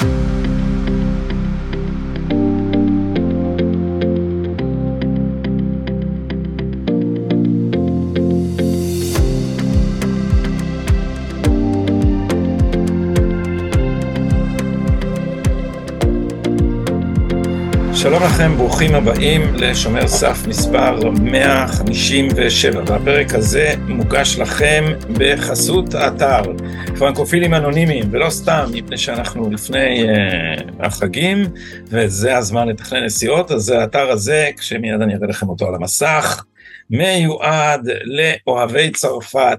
Thank you שלום לכם, ברוכים הבאים לשומר סף מספר 157, והפרק הזה מוגש לכם בחסות האתר פרנקופילים אנונימיים, ולא סתם, מפני שאנחנו לפני uh, החגים, וזה הזמן לתכנן נסיעות, אז האתר הזה, כשמיד אני אראה לכם אותו על המסך, מיועד לאוהבי צרפת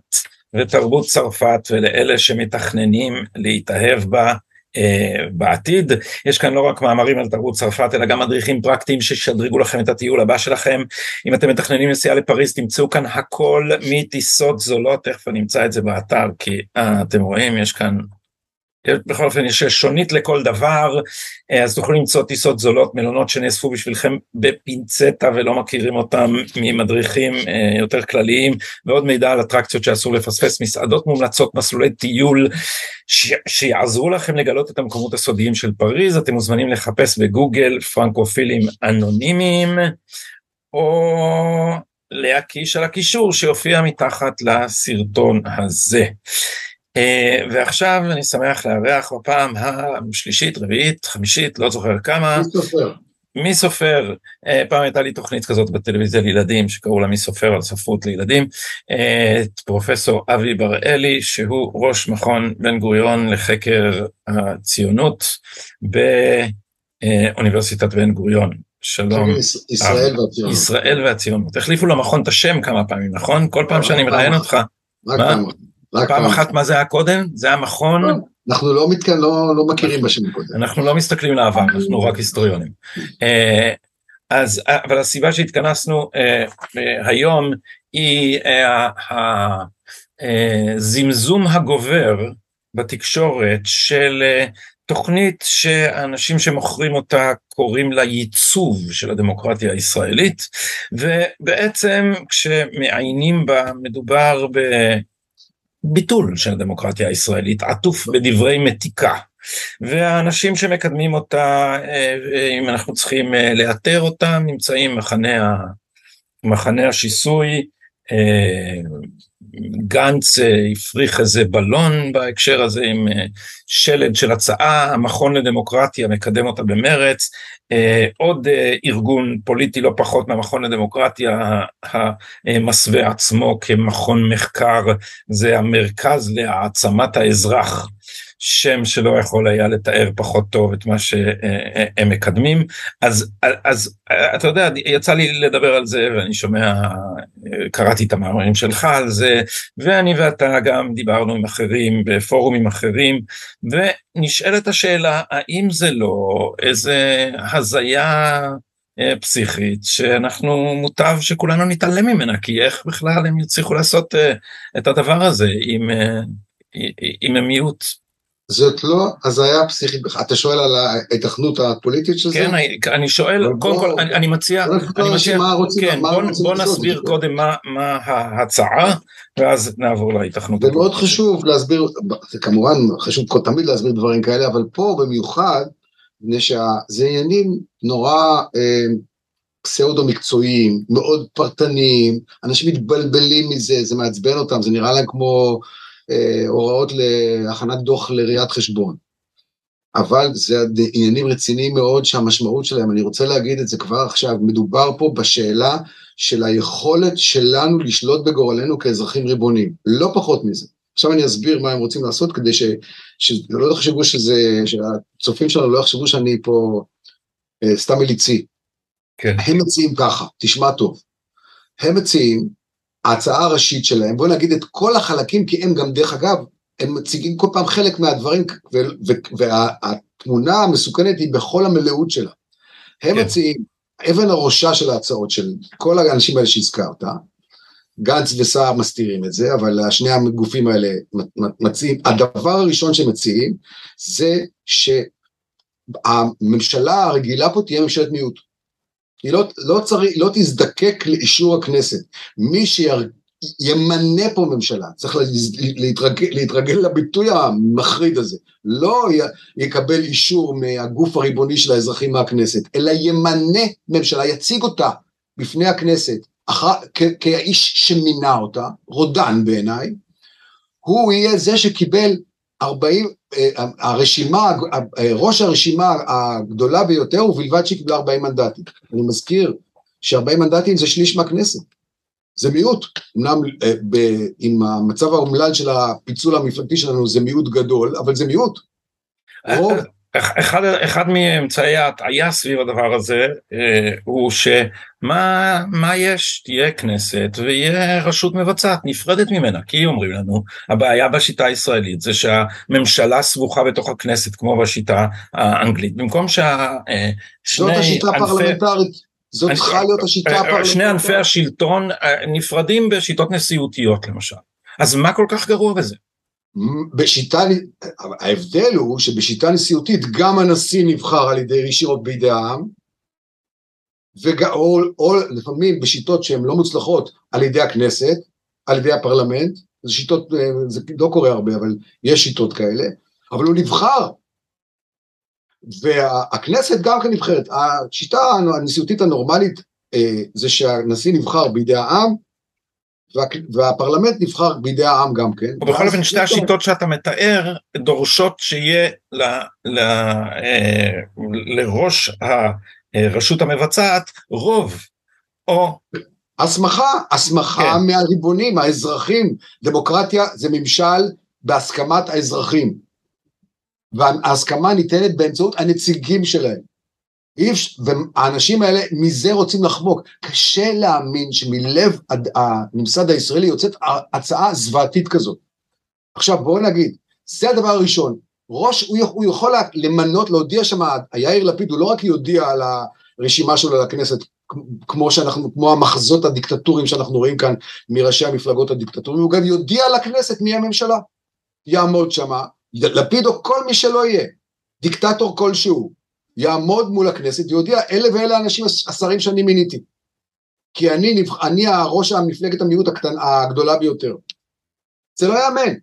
ותרבות צרפת ולאלה שמתכננים להתאהב בה. Uh, בעתיד. יש כאן לא רק מאמרים על תרבות צרפת, אלא גם מדריכים פרקטיים שישדרגו לכם את הטיול הבא שלכם. אם אתם מתכננים נסיעה לפריז, תמצאו כאן הכל מטיסות זולות, תכף אני אמצא את זה באתר, כי uh, אתם רואים, יש כאן בכל אופן יש שונית לכל דבר, אה, אז תוכלו למצוא טיסות זולות, מלונות שנאספו בשבילכם בפינצטה ולא מכירים אותם ממדריכים אה, יותר כלליים, ועוד מידע על אטרקציות שאסור לפספס, מסעדות מומלצות, מסלולי טיול ש... שיעזרו לכם לגלות את המקומות הסודיים של פריז, אתם מוזמנים לחפש בגוגל פרנקופילים אנונימיים, או להקיש על הקישור שיופיע מתחת לסרטון הזה. אה, ועכשיו אני שמח לארח בפעם השלישית, רביעית, חמישית, לא זוכר כמה. מי סופר? מי סופר? אה, פעם הייתה לי תוכנית כזאת בטלוויזיה לילדים שקראו לה מי סופר על ספרות לילדים. אה, את פרופסור אבי בראלי שהוא ראש מכון בן גוריון לחקר הציונות באוניברסיטת בן גוריון. שלום. ישראל והציונות. ישראל והציונות. החליפו למכון את השם כמה פעמים, נכון? כל פעם שאני מראיין אותך. רק פעם. פעם אחת מה זה היה קודם? זה היה מכון? אנחנו לא, מתכן, לא, לא מכירים בשם קודם. אנחנו לא מסתכלים לעבר, אנחנו רק היסטוריונים. אה, אז, אבל הסיבה שהתכנסנו אה, אה, היום היא הזמזום הגובר בתקשורת של תוכנית שאנשים שמוכרים אותה קוראים לה ייצוב של הדמוקרטיה הישראלית, ובעצם כשמעיינים בה מדובר ב... ביטול של הדמוקרטיה הישראלית, עטוף בדברי מתיקה. והאנשים שמקדמים אותה, אה, אם אנחנו צריכים אה, לאתר אותם, נמצאים מחנה, מחנה השיסוי, אה, גנץ הפריך איזה בלון בהקשר הזה עם שלד של הצעה, המכון לדמוקרטיה מקדם אותה במרץ, עוד ארגון פוליטי לא פחות מהמכון לדמוקרטיה המסווה עצמו כמכון מחקר, זה המרכז להעצמת האזרח. שם שלא יכול היה לתאר פחות טוב את מה שהם מקדמים. אז, אז אתה יודע, יצא לי לדבר על זה ואני שומע, קראתי את המאמרים שלך על זה, ואני ואתה גם דיברנו עם אחרים בפורומים אחרים, ונשאלת השאלה, האם זה לא איזה הזיה פסיכית שאנחנו מוטב שכולנו נתעלם ממנה כי איך בכלל הם יצליחו לעשות את הדבר הזה עם, עם המיעוט. זאת לא הזיה פסיכית בכלל. אתה שואל על ההתכנות הפוליטית של זה? כן, אני שואל, קודם כל, אני מציע, אני מציע, כן, בוא נסביר קודם מה ההצעה, ואז נעבור להתכנות. זה מאוד חשוב להסביר, זה כמובן חשוב תמיד להסביר דברים כאלה, אבל פה במיוחד, מפני שזה עניינים נורא אה, פסאודו מקצועיים, מאוד פרטניים, אנשים מתבלבלים מזה, זה מעצבן אותם, זה נראה להם כמו... אה, הוראות להכנת דוח לראיית חשבון. אבל זה עניינים רציניים מאוד שהמשמעות שלהם, אני רוצה להגיד את זה כבר עכשיו, מדובר פה בשאלה של היכולת שלנו לשלוט בגורלנו כאזרחים ריבונים, לא פחות מזה. עכשיו אני אסביר מה הם רוצים לעשות כדי ש... שלא יחשבו שזה, שהצופים שלנו לא יחשבו שאני פה אה, סתם מליצי. כן. הם מציעים ככה, תשמע טוב. הם מציעים ההצעה הראשית שלהם, בואו נגיד את כל החלקים, כי הם גם, דרך אגב, הם מציגים כל פעם חלק מהדברים, והתמונה המסוכנת היא בכל המלאות שלה. הם כן. מציעים, אבן הראשה של ההצעות של כל האנשים האלה שהזכרת, גנץ וסער מסתירים את זה, אבל שני הגופים האלה מציעים, הדבר הראשון שמציעים זה שהממשלה הרגילה פה תהיה ממשלת מיעוט. היא לא, לא, צריך, לא תזדקק לאישור הכנסת. מי ימנה פה ממשלה, צריך להתרגל, להתרגל לביטוי המחריד הזה, לא יקבל אישור מהגוף הריבוני של האזרחים מהכנסת, אלא ימנה ממשלה, יציג אותה בפני הכנסת אחר, כ- כאיש שמינה אותה, רודן בעיניי, הוא יהיה זה שקיבל 40, אה, הרשימה, ראש הרשימה הגדולה ביותר ובלבד שהיא 40 מנדטים. אני מזכיר ש-40 מנדטים זה שליש מהכנסת. זה מיעוט, אמנם אה, עם המצב האומלל של הפיצול המפלגתי שלנו זה מיעוט גדול, אבל זה מיעוט. רוב אחד, אחד מאמצעי ההטעיה סביב הדבר הזה אה, הוא שמה מה יש, תהיה כנסת ויהיה רשות מבצעת נפרדת ממנה, כי אומרים לנו, הבעיה בשיטה הישראלית זה שהממשלה סבוכה בתוך הכנסת כמו בשיטה האנגלית, במקום שה... אה, זאת השיטה הפרלמנטרית. זאת צריכה להיות השיטה אה, הפרלמנטרית. שני ענפי השלטון אה, נפרדים בשיטות נשיאותיות למשל. אז מה כל כך גרוע בזה? בשיטה, ההבדל הוא שבשיטה נשיאותית גם הנשיא נבחר על ידי ישירות בידי העם, או, או לפעמים בשיטות שהן לא מוצלחות על ידי הכנסת, על ידי הפרלמנט, זה שיטות, אה, זה לא קורה הרבה, אבל יש שיטות כאלה, אבל הוא נבחר. והכנסת גם כן נבחרת. השיטה הנשיאותית הנורמלית אה, זה שהנשיא נבחר בידי העם, וה, והפרלמנט נבחר בידי העם גם כן. ובכל אופן שתי השיטות שאתה מתאר דורשות שיהיה ל, ל, אה, לראש הרשות המבצעת רוב או הסמכה, הסמכה כן. מהריבונים, האזרחים, דמוקרטיה זה ממשל בהסכמת האזרחים, וההסכמה ניתנת באמצעות הנציגים שלהם. והאנשים האלה מזה רוצים לחמוק. קשה להאמין שמלב הממסד הישראלי יוצאת הצעה זוועתית כזאת. עכשיו בואו נגיד, זה הדבר הראשון, ראש, הוא, הוא יכול למנות, להודיע שם, יאיר לפיד, הוא לא רק יודיע על הרשימה שלו לכנסת, כמו שאנחנו, כמו המחזות הדיקטטוריים שאנחנו רואים כאן מראשי המפלגות הדיקטטוריים, הוא גם יודיע לכנסת מי הממשלה. יעמוד שמה, לפיד או כל מי שלא יהיה, דיקטטור כלשהו, יעמוד מול הכנסת ויודיע אלה ואלה האנשים, השרים שאני מיניתי. כי אני, אני הראש המפלגת המיעוט הקטן, הגדולה ביותר. זה לא יאמן.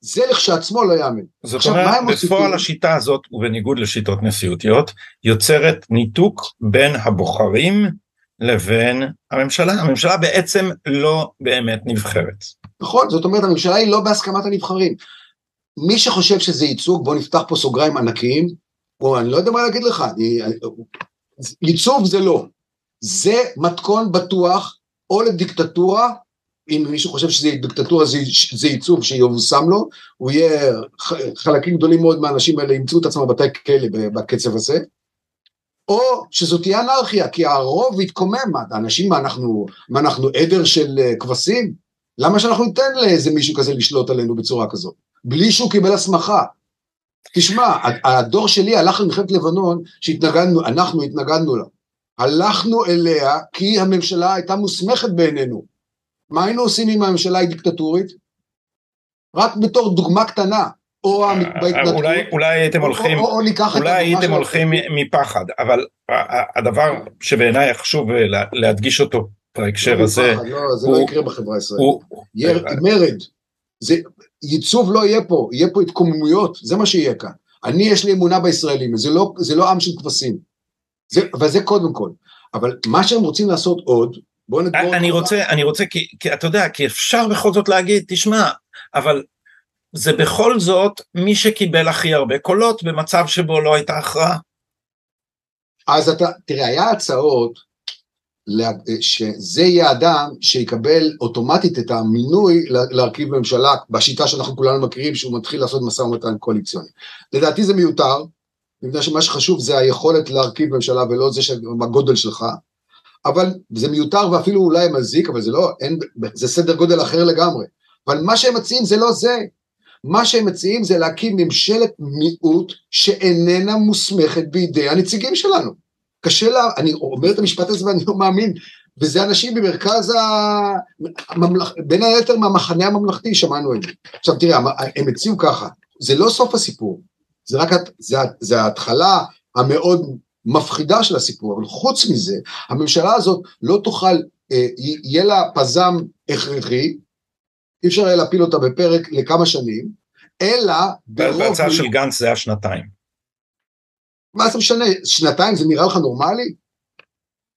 זה לכשעצמו לא יאמן. זאת אומרת, בפועל השיטה הזאת, ובניגוד לשיטות נשיאותיות, יוצרת ניתוק בין הבוחרים לבין הממשלה. הממשלה בעצם לא באמת נבחרת. נכון, זאת אומרת, הממשלה היא לא בהסכמת הנבחרים. מי שחושב שזה ייצוג, בואו נפתח פה סוגריים ענקיים, או אני לא יודע מה להגיד לך, אני, ייצוב זה לא. זה מתכון בטוח או לדיקטטורה, אם מישהו חושב שזה דיקטטורה זה, זה ייצוב שיבושם לו, הוא יהיה, חלקים גדולים מאוד מהאנשים האלה ימצאו את עצמם בבתי כלא בקצב הזה, או שזאת תהיה אנרכיה, כי הרוב יתקומם, האנשים, מה אנחנו, מה אנחנו עדר של אה, כבשים? למה שאנחנו ניתן לאיזה מישהו כזה לשלוט עלינו בצורה כזאת? בלי שהוא קיבל הסמכה. תשמע, הדור שלי הלך למלחמת לבנון, שהתנגדנו, אנחנו התנגדנו לה. הלכנו אליה כי הממשלה הייתה מוסמכת בעינינו. מה היינו עושים אם הממשלה היא דיקטטורית? רק בתור דוגמה קטנה, או אה, בהתנדבות. אולי, אולי הייתם הולכים, או, או, או אולי הייתם הולכים מפחד, אבל הדבר שבעיניי חשוב להדגיש אותו בהקשר לא הזה, לא, זה לא יקרה בחברה הישראלית. מרד, זה, ייצוב לא יהיה פה, יהיה פה התקוממויות, זה מה שיהיה כאן. אני, יש לי אמונה בישראלים, זה לא, זה לא עם של כבשים. זה, אבל זה קודם כל. אבל מה שהם רוצים לעשות עוד, בואו נדבור... אני רוצה, אני רוצה, כי, כי אתה יודע, כי אפשר בכל זאת להגיד, תשמע, אבל זה בכל זאת מי שקיבל הכי הרבה קולות במצב שבו לא הייתה הכרעה. אז אתה, תראה, היה הצעות שזה יהיה אדם שיקבל אוטומטית את המינוי להרכיב ממשלה בשיטה שאנחנו כולנו מכירים שהוא מתחיל לעשות משא ומתן קואליציוני. לדעתי זה מיותר, מפני שמה שחשוב זה היכולת להרכיב ממשלה ולא זה הגודל שלך, אבל זה מיותר ואפילו אולי מזיק, אבל זה לא, אין, זה סדר גודל אחר לגמרי. אבל מה שהם מציעים זה לא זה. מה שהם מציעים זה להקים ממשלת מיעוט שאיננה מוסמכת בידי הנציגים שלנו. קשה לה, אני אומר את המשפט הזה ואני לא מאמין, וזה אנשים במרכז הממלכ... בין היתר מהמחנה הממלכתי שמענו את זה. עכשיו תראה, הם הציעו ככה, זה לא סוף הסיפור, זה רק, זה, זה ההתחלה המאוד מפחידה של הסיפור, אבל חוץ מזה, הממשלה הזאת לא תוכל יהיה לה פזם הכרחי, אי אפשר יהיה להפיל אותה בפרק לכמה שנים, אלא ברוב... בהצעה של גנץ זה היה שנתיים. מה זה משנה, שנתיים זה נראה לך נורמלי?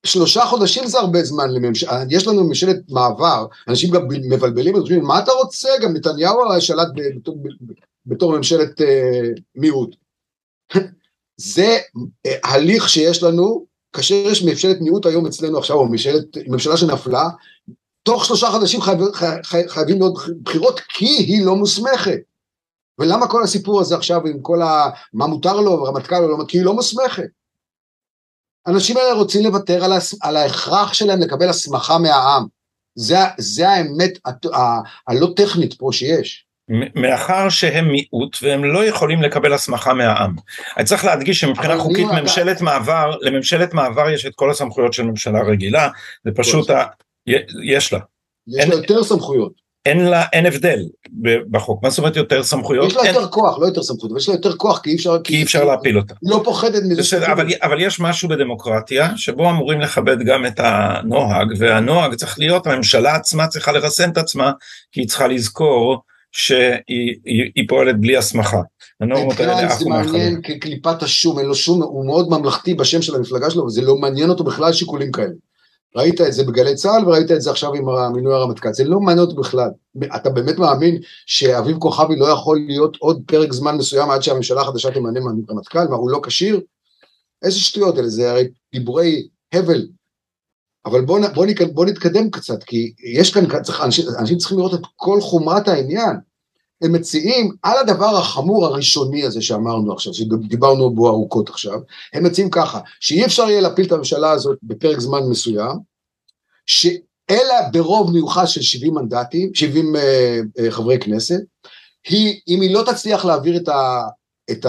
שלושה חודשים זה הרבה זמן לממשלה, יש לנו ממשלת מעבר, אנשים גם מבלבלים, חושבים, מה אתה רוצה? גם נתניהו הרי שלט בתור, בתור ממשלת אה, מיעוט. זה אה, הליך שיש לנו, כאשר יש ממשלת מיעוט היום אצלנו עכשיו, או ממשלת, ממשלה שנפלה, תוך שלושה חודשים חייב, חי, חייבים להיות בחירות כי היא לא מוסמכת. ולמה כל הסיפור הזה עכשיו עם כל ה... מה מותר לו, רמטכ"ל או לא, כי היא לא מוסמכת. האנשים האלה רוצים לוותר על, הס... על ההכרח שלהם לקבל הסמכה מהעם. זה, זה האמת הלא טכנית פה שיש. מאחר שהם מיעוט והם לא יכולים לקבל הסמכה מהעם. אני צריך להדגיש שמבחינה חוקית ממשלת אתה... מעבר, לממשלת מעבר יש את כל הסמכויות של ממשלה רגילה, זה פשוט, ה... יש לה. יש לה יותר סמכויות. אין לה, אין הבדל בחוק, מה זאת אומרת יותר סמכויות? יש לה אין... יותר כוח, לא יותר סמכות, אבל יש לה יותר כוח כי אי אפשר... כי אי אפשר להפיל אותה. היא לא פוחדת מזה. בסדר, אבל, אבל יש משהו בדמוקרטיה שבו אמורים לכבד גם את הנוהג, והנוהג צריך להיות, הממשלה עצמה צריכה לרסן את עצמה, כי היא צריכה לזכור שהיא פועלת בלי הסמכה. הנורמות האלה עפו מהחלום. זה מעניין כקליפת השום, אין לו שום, הוא מאוד ממלכתי בשם של המפלגה שלו, וזה לא מעניין אותו בכלל שיקולים כאלה. ראית את זה בגלי צה"ל וראית את זה עכשיו עם מינוי הרמטכ"ל, זה לא מעניין אותו בכלל. אתה באמת מאמין שאביב כוכבי לא יכול להיות עוד פרק זמן מסוים עד שהממשלה החדשה תמנה רמטכ"ל, מה הוא לא כשיר? איזה שטויות אלה, זה הרי דיבורי הבל. אבל בואו בוא, בוא נתקדם קצת, כי יש כאן, צריך, אנשים, אנשים צריכים לראות את כל חומרת העניין. הם מציעים על הדבר החמור הראשוני הזה שאמרנו עכשיו, שדיברנו בו ארוכות עכשיו, הם מציעים ככה, שאי אפשר יהיה להפיל את הממשלה הזאת בפרק זמן מסוים, אלא ברוב מיוחד של 70 מנדטים, 70 uh, uh, חברי כנסת, היא, אם היא לא תצליח להעביר את, ה, את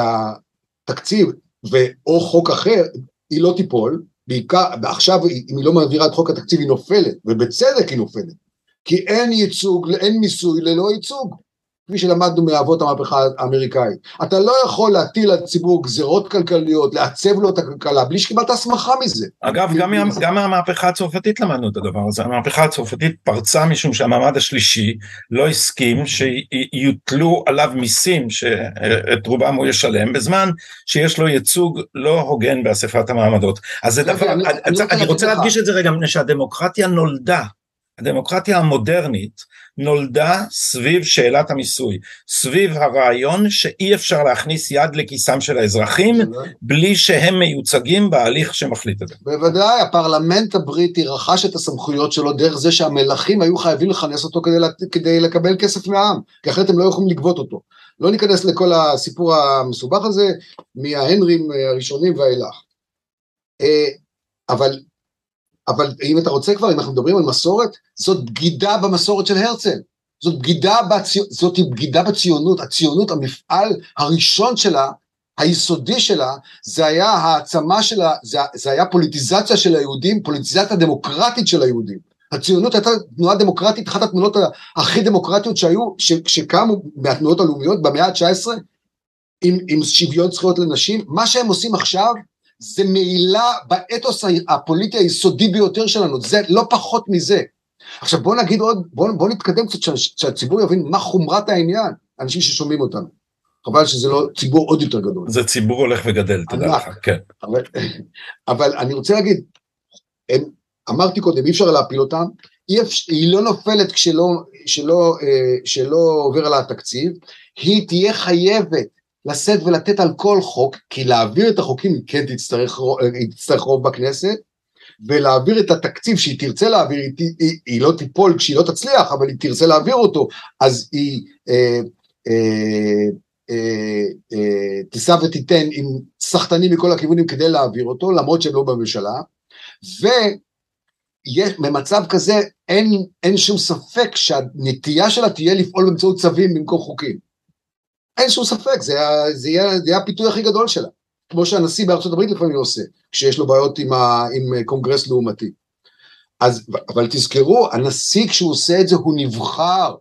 התקציב ו, או חוק אחר, היא לא תיפול, בעיקר, ועכשיו אם היא לא מעבירה את חוק התקציב היא נופלת, ובצדק היא נופלת, כי אין ייצוג, אין מיסוי ללא ייצוג. כפי שלמדנו מאבות המהפכה האמריקאית. אתה לא יכול להטיל על ציבור גזרות כלכליות, לעצב לו את הכלכלה, בלי שקיבלת הסמכה מזה. אגב, גם, גם מהמהפכה הצרפתית למדנו את הדבר הזה. המהפכה הצרפתית פרצה משום שהמעמד השלישי לא הסכים שיוטלו עליו מיסים שאת רובם הוא ישלם, בזמן שיש לו ייצוג לא הוגן באספת המעמדות. אז זה דבר, אני, אני, אני, אני רוצה להדגיש את זה רגע, מפני שהדמוקרטיה נולדה, הדמוקרטיה המודרנית, נולדה סביב שאלת המיסוי, סביב הרעיון שאי אפשר להכניס יד לכיסם של האזרחים בלי שהם מיוצגים בהליך שמחליט את זה. בוודאי, הפרלמנט הבריטי רכש את הסמכויות שלו דרך זה שהמלכים היו חייבים לכנס אותו כדי, כדי לקבל כסף מהעם, כי אחרת הם לא יכולים לגבות אותו. לא ניכנס לכל הסיפור המסובך הזה, מההנרים הראשונים ואילך. אה, אבל אבל אם אתה רוצה כבר, אם אנחנו מדברים על מסורת, זאת בגידה במסורת של הרצל. זאת בגידה, בציונות, זאת בגידה בציונות, הציונות, המפעל הראשון שלה, היסודי שלה, זה היה העצמה שלה, זה, זה היה פוליטיזציה של היהודים, פוליטיזציה דמוקרטית של היהודים. הציונות הייתה תנועה דמוקרטית, אחת התנועות הכי דמוקרטיות שהיו, ש, שקמו מהתנועות הלאומיות במאה ה-19, עם, עם שוויון זכויות לנשים, מה שהם עושים עכשיו זה מעילה באתוס הפוליטי היסודי ביותר שלנו, זה לא פחות מזה. עכשיו בוא נגיד עוד, בוא, בוא נתקדם קצת שהציבור יבין מה חומרת העניין, אנשים ששומעים אותנו. חבל שזה לא ציבור עוד יותר גדול. זה ציבור הולך וגדל, תדע לך, כן. אבל, אבל אני רוצה להגיד, הם, אמרתי קודם, אי אפשר להפיל אותם, אי אפשר, היא לא נופלת כשלא, שלא, אה, שלא עובר על התקציב, היא תהיה חייבת לשאת ולתת על כל חוק, כי להעביר את החוקים כן תצטרך, היא תצטרך רוב בכנסת, ולהעביר את התקציב שהיא תרצה להעביר, היא, היא, היא לא תיפול כשהיא לא תצליח, אבל היא תרצה להעביר אותו, אז היא אה, אה, אה, אה, תישא ותיתן עם סחטנים מכל הכיוונים כדי להעביר אותו, למרות שהם לא בממשלה, ובמצב כזה אין, אין שום ספק שהנטייה שלה תהיה לפעול באמצעות צווים במקום חוקים. אין שום ספק, זה, זה, יהיה, זה יהיה הפיתוי הכי גדול שלה, כמו שהנשיא בארצות הברית לפעמים עושה, כשיש לו בעיות עם, ה, עם קונגרס לעומתי. אז, אבל תזכרו, הנשיא כשהוא עושה את זה הוא נבחר,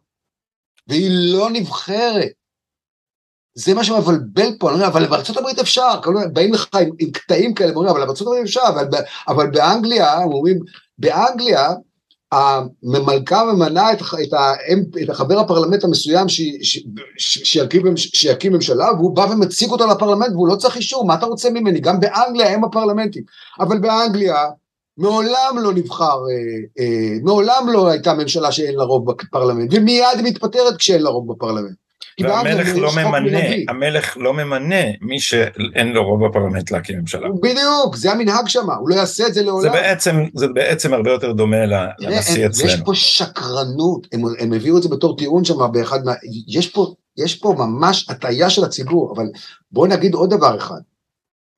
והיא לא נבחרת. זה מה שמבלבל פה, אני אומר, אבל בארצות הברית אפשר, באים לך עם, עם קטעים כאלה, אומרים, אבל בארצות הברית אפשר, אבל, אבל באנגליה, אומרים, באנגליה הממלכה ממנה את, את, את החבר הפרלמנט המסוים ש, ש, ש, שיקים, ממשלה והוא בא ומציג אותו לפרלמנט והוא לא צריך אישור, מה אתה רוצה ממני? גם באנגליה הם הפרלמנטים, אבל באנגליה מעולם לא נבחר, אה, אה, מעולם לא הייתה ממשלה שאין לה רוב בפרלמנט ומיד מתפטרת כשאין לה רוב בפרלמנט. והמלך לא ממנה, המלך לא ממנה מי שאין לו רוב בפרלמנט להקים ממשלה. בדיוק, זה המנהג שם, הוא לא יעשה את זה לעולם. זה בעצם, זה בעצם הרבה יותר דומה לנשיא אצלנו. יש פה שקרנות, הם, הם הביאו את זה בתור טיעון שם באחד מה... יש פה, יש פה ממש הטעיה של הציבור, אבל בואו נגיד עוד דבר אחד.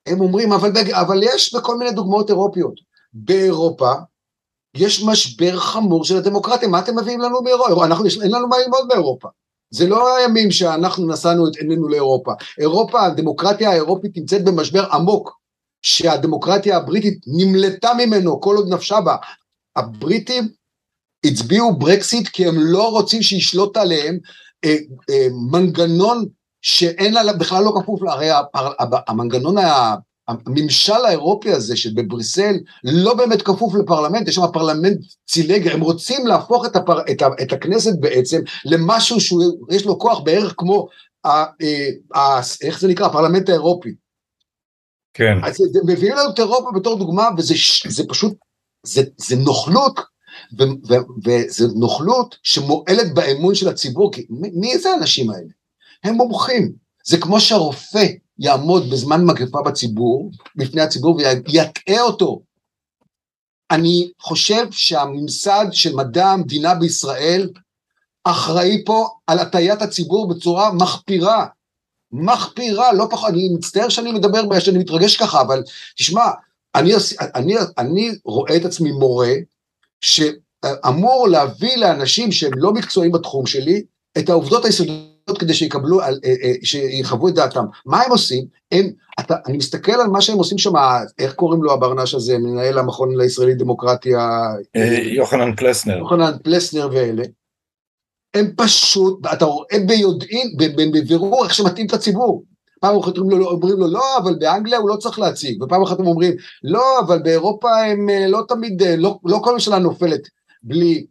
הם אומרים, אבל, אבל יש בכל מיני דוגמאות אירופיות. באירופה יש משבר חמור של הדמוקרטיה, מה אתם מביאים לנו מאירופה? אנחנו, אין לנו מה ללמוד באירופה. זה לא הימים שאנחנו נשאנו את עינינו לאירופה. אירופה, הדמוקרטיה האירופית נמצאת במשבר עמוק, שהדמוקרטיה הבריטית נמלטה ממנו כל עוד נפשה בה. הבריטים הצביעו ברקסיט כי הם לא רוצים שישלוט עליהם אה, אה, מנגנון שאין לה, בכלל לא כפוף, הרי המנגנון הממשל האירופי הזה שבבריסל לא באמת כפוף לפרלמנט, יש שם פרלמנט צילג, הם רוצים להפוך את, הפר, את, ה, את הכנסת בעצם למשהו שיש לו כוח בערך כמו, ה, ה, ה, איך זה נקרא, הפרלמנט האירופי. כן. אז מביאים לנו את אירופה בתור דוגמה, וזה זה פשוט, זה, זה נוכלות, ו, ו, וזה נוכלות שמועלת באמון של הציבור, כי מי, מי זה האנשים האלה? הם מומחים, זה כמו שהרופא יעמוד בזמן מגפה בציבור, בפני הציבור ויטעה אותו. אני חושב שהממסד של מדע המדינה בישראל אחראי פה על הטיית הציבור בצורה מחפירה. מחפירה, לא פחות, אני מצטער שאני מדבר, שאני מתרגש ככה, אבל תשמע, אני, אני, אני רואה את עצמי מורה שאמור להביא לאנשים שהם לא מקצועיים בתחום שלי את העובדות היסודיות כדי שיקבלו, אה, אה, שיחוו את דעתם. מה הם עושים? הם, אתה, אני מסתכל על מה שהם עושים שם, איך קוראים לו הברנש הזה, מנהל המכון לישראלי דמוקרטיה? אה, יוחנן פלסנר. יוחנן פלסנר ואלה. הם פשוט, אתה רואה ביודעין, בבירור איך שמתאים את הציבור. פעם אחת אומרים לו, אומרים לו לא, אבל באנגליה הוא לא צריך להציג, ופעם אחת הם אומרים לא, אבל באירופה הם לא תמיד, לא, לא כל ממשלה נופלת בלי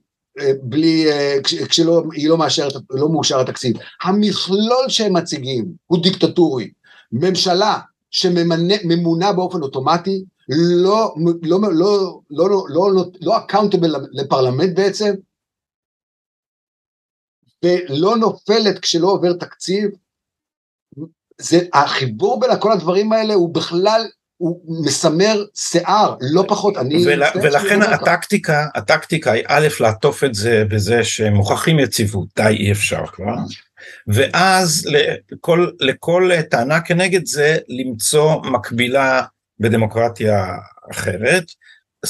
בלי, אה, כשלא היא לא מאשרת, לא מאושר התקציב. המכלול שהם מציגים הוא דיקטטורי. ממשלה שממונה באופן אוטומטי, לא, לא, לא, לא, לא, לא, לא accountable לפרלמנט בעצם, ולא נופלת כשלא עובר תקציב, זה, החיבור בין כל הדברים האלה הוא בכלל הוא מסמר שיער, לא פחות, אני... ול, ולכן הטקטיקה, הטקטיקה היא א', לעטוף את זה בזה שמוכרחים יציבות, די אי אפשר כבר, ואז לכל, לכל טענה כנגד זה למצוא מקבילה בדמוקרטיה אחרת,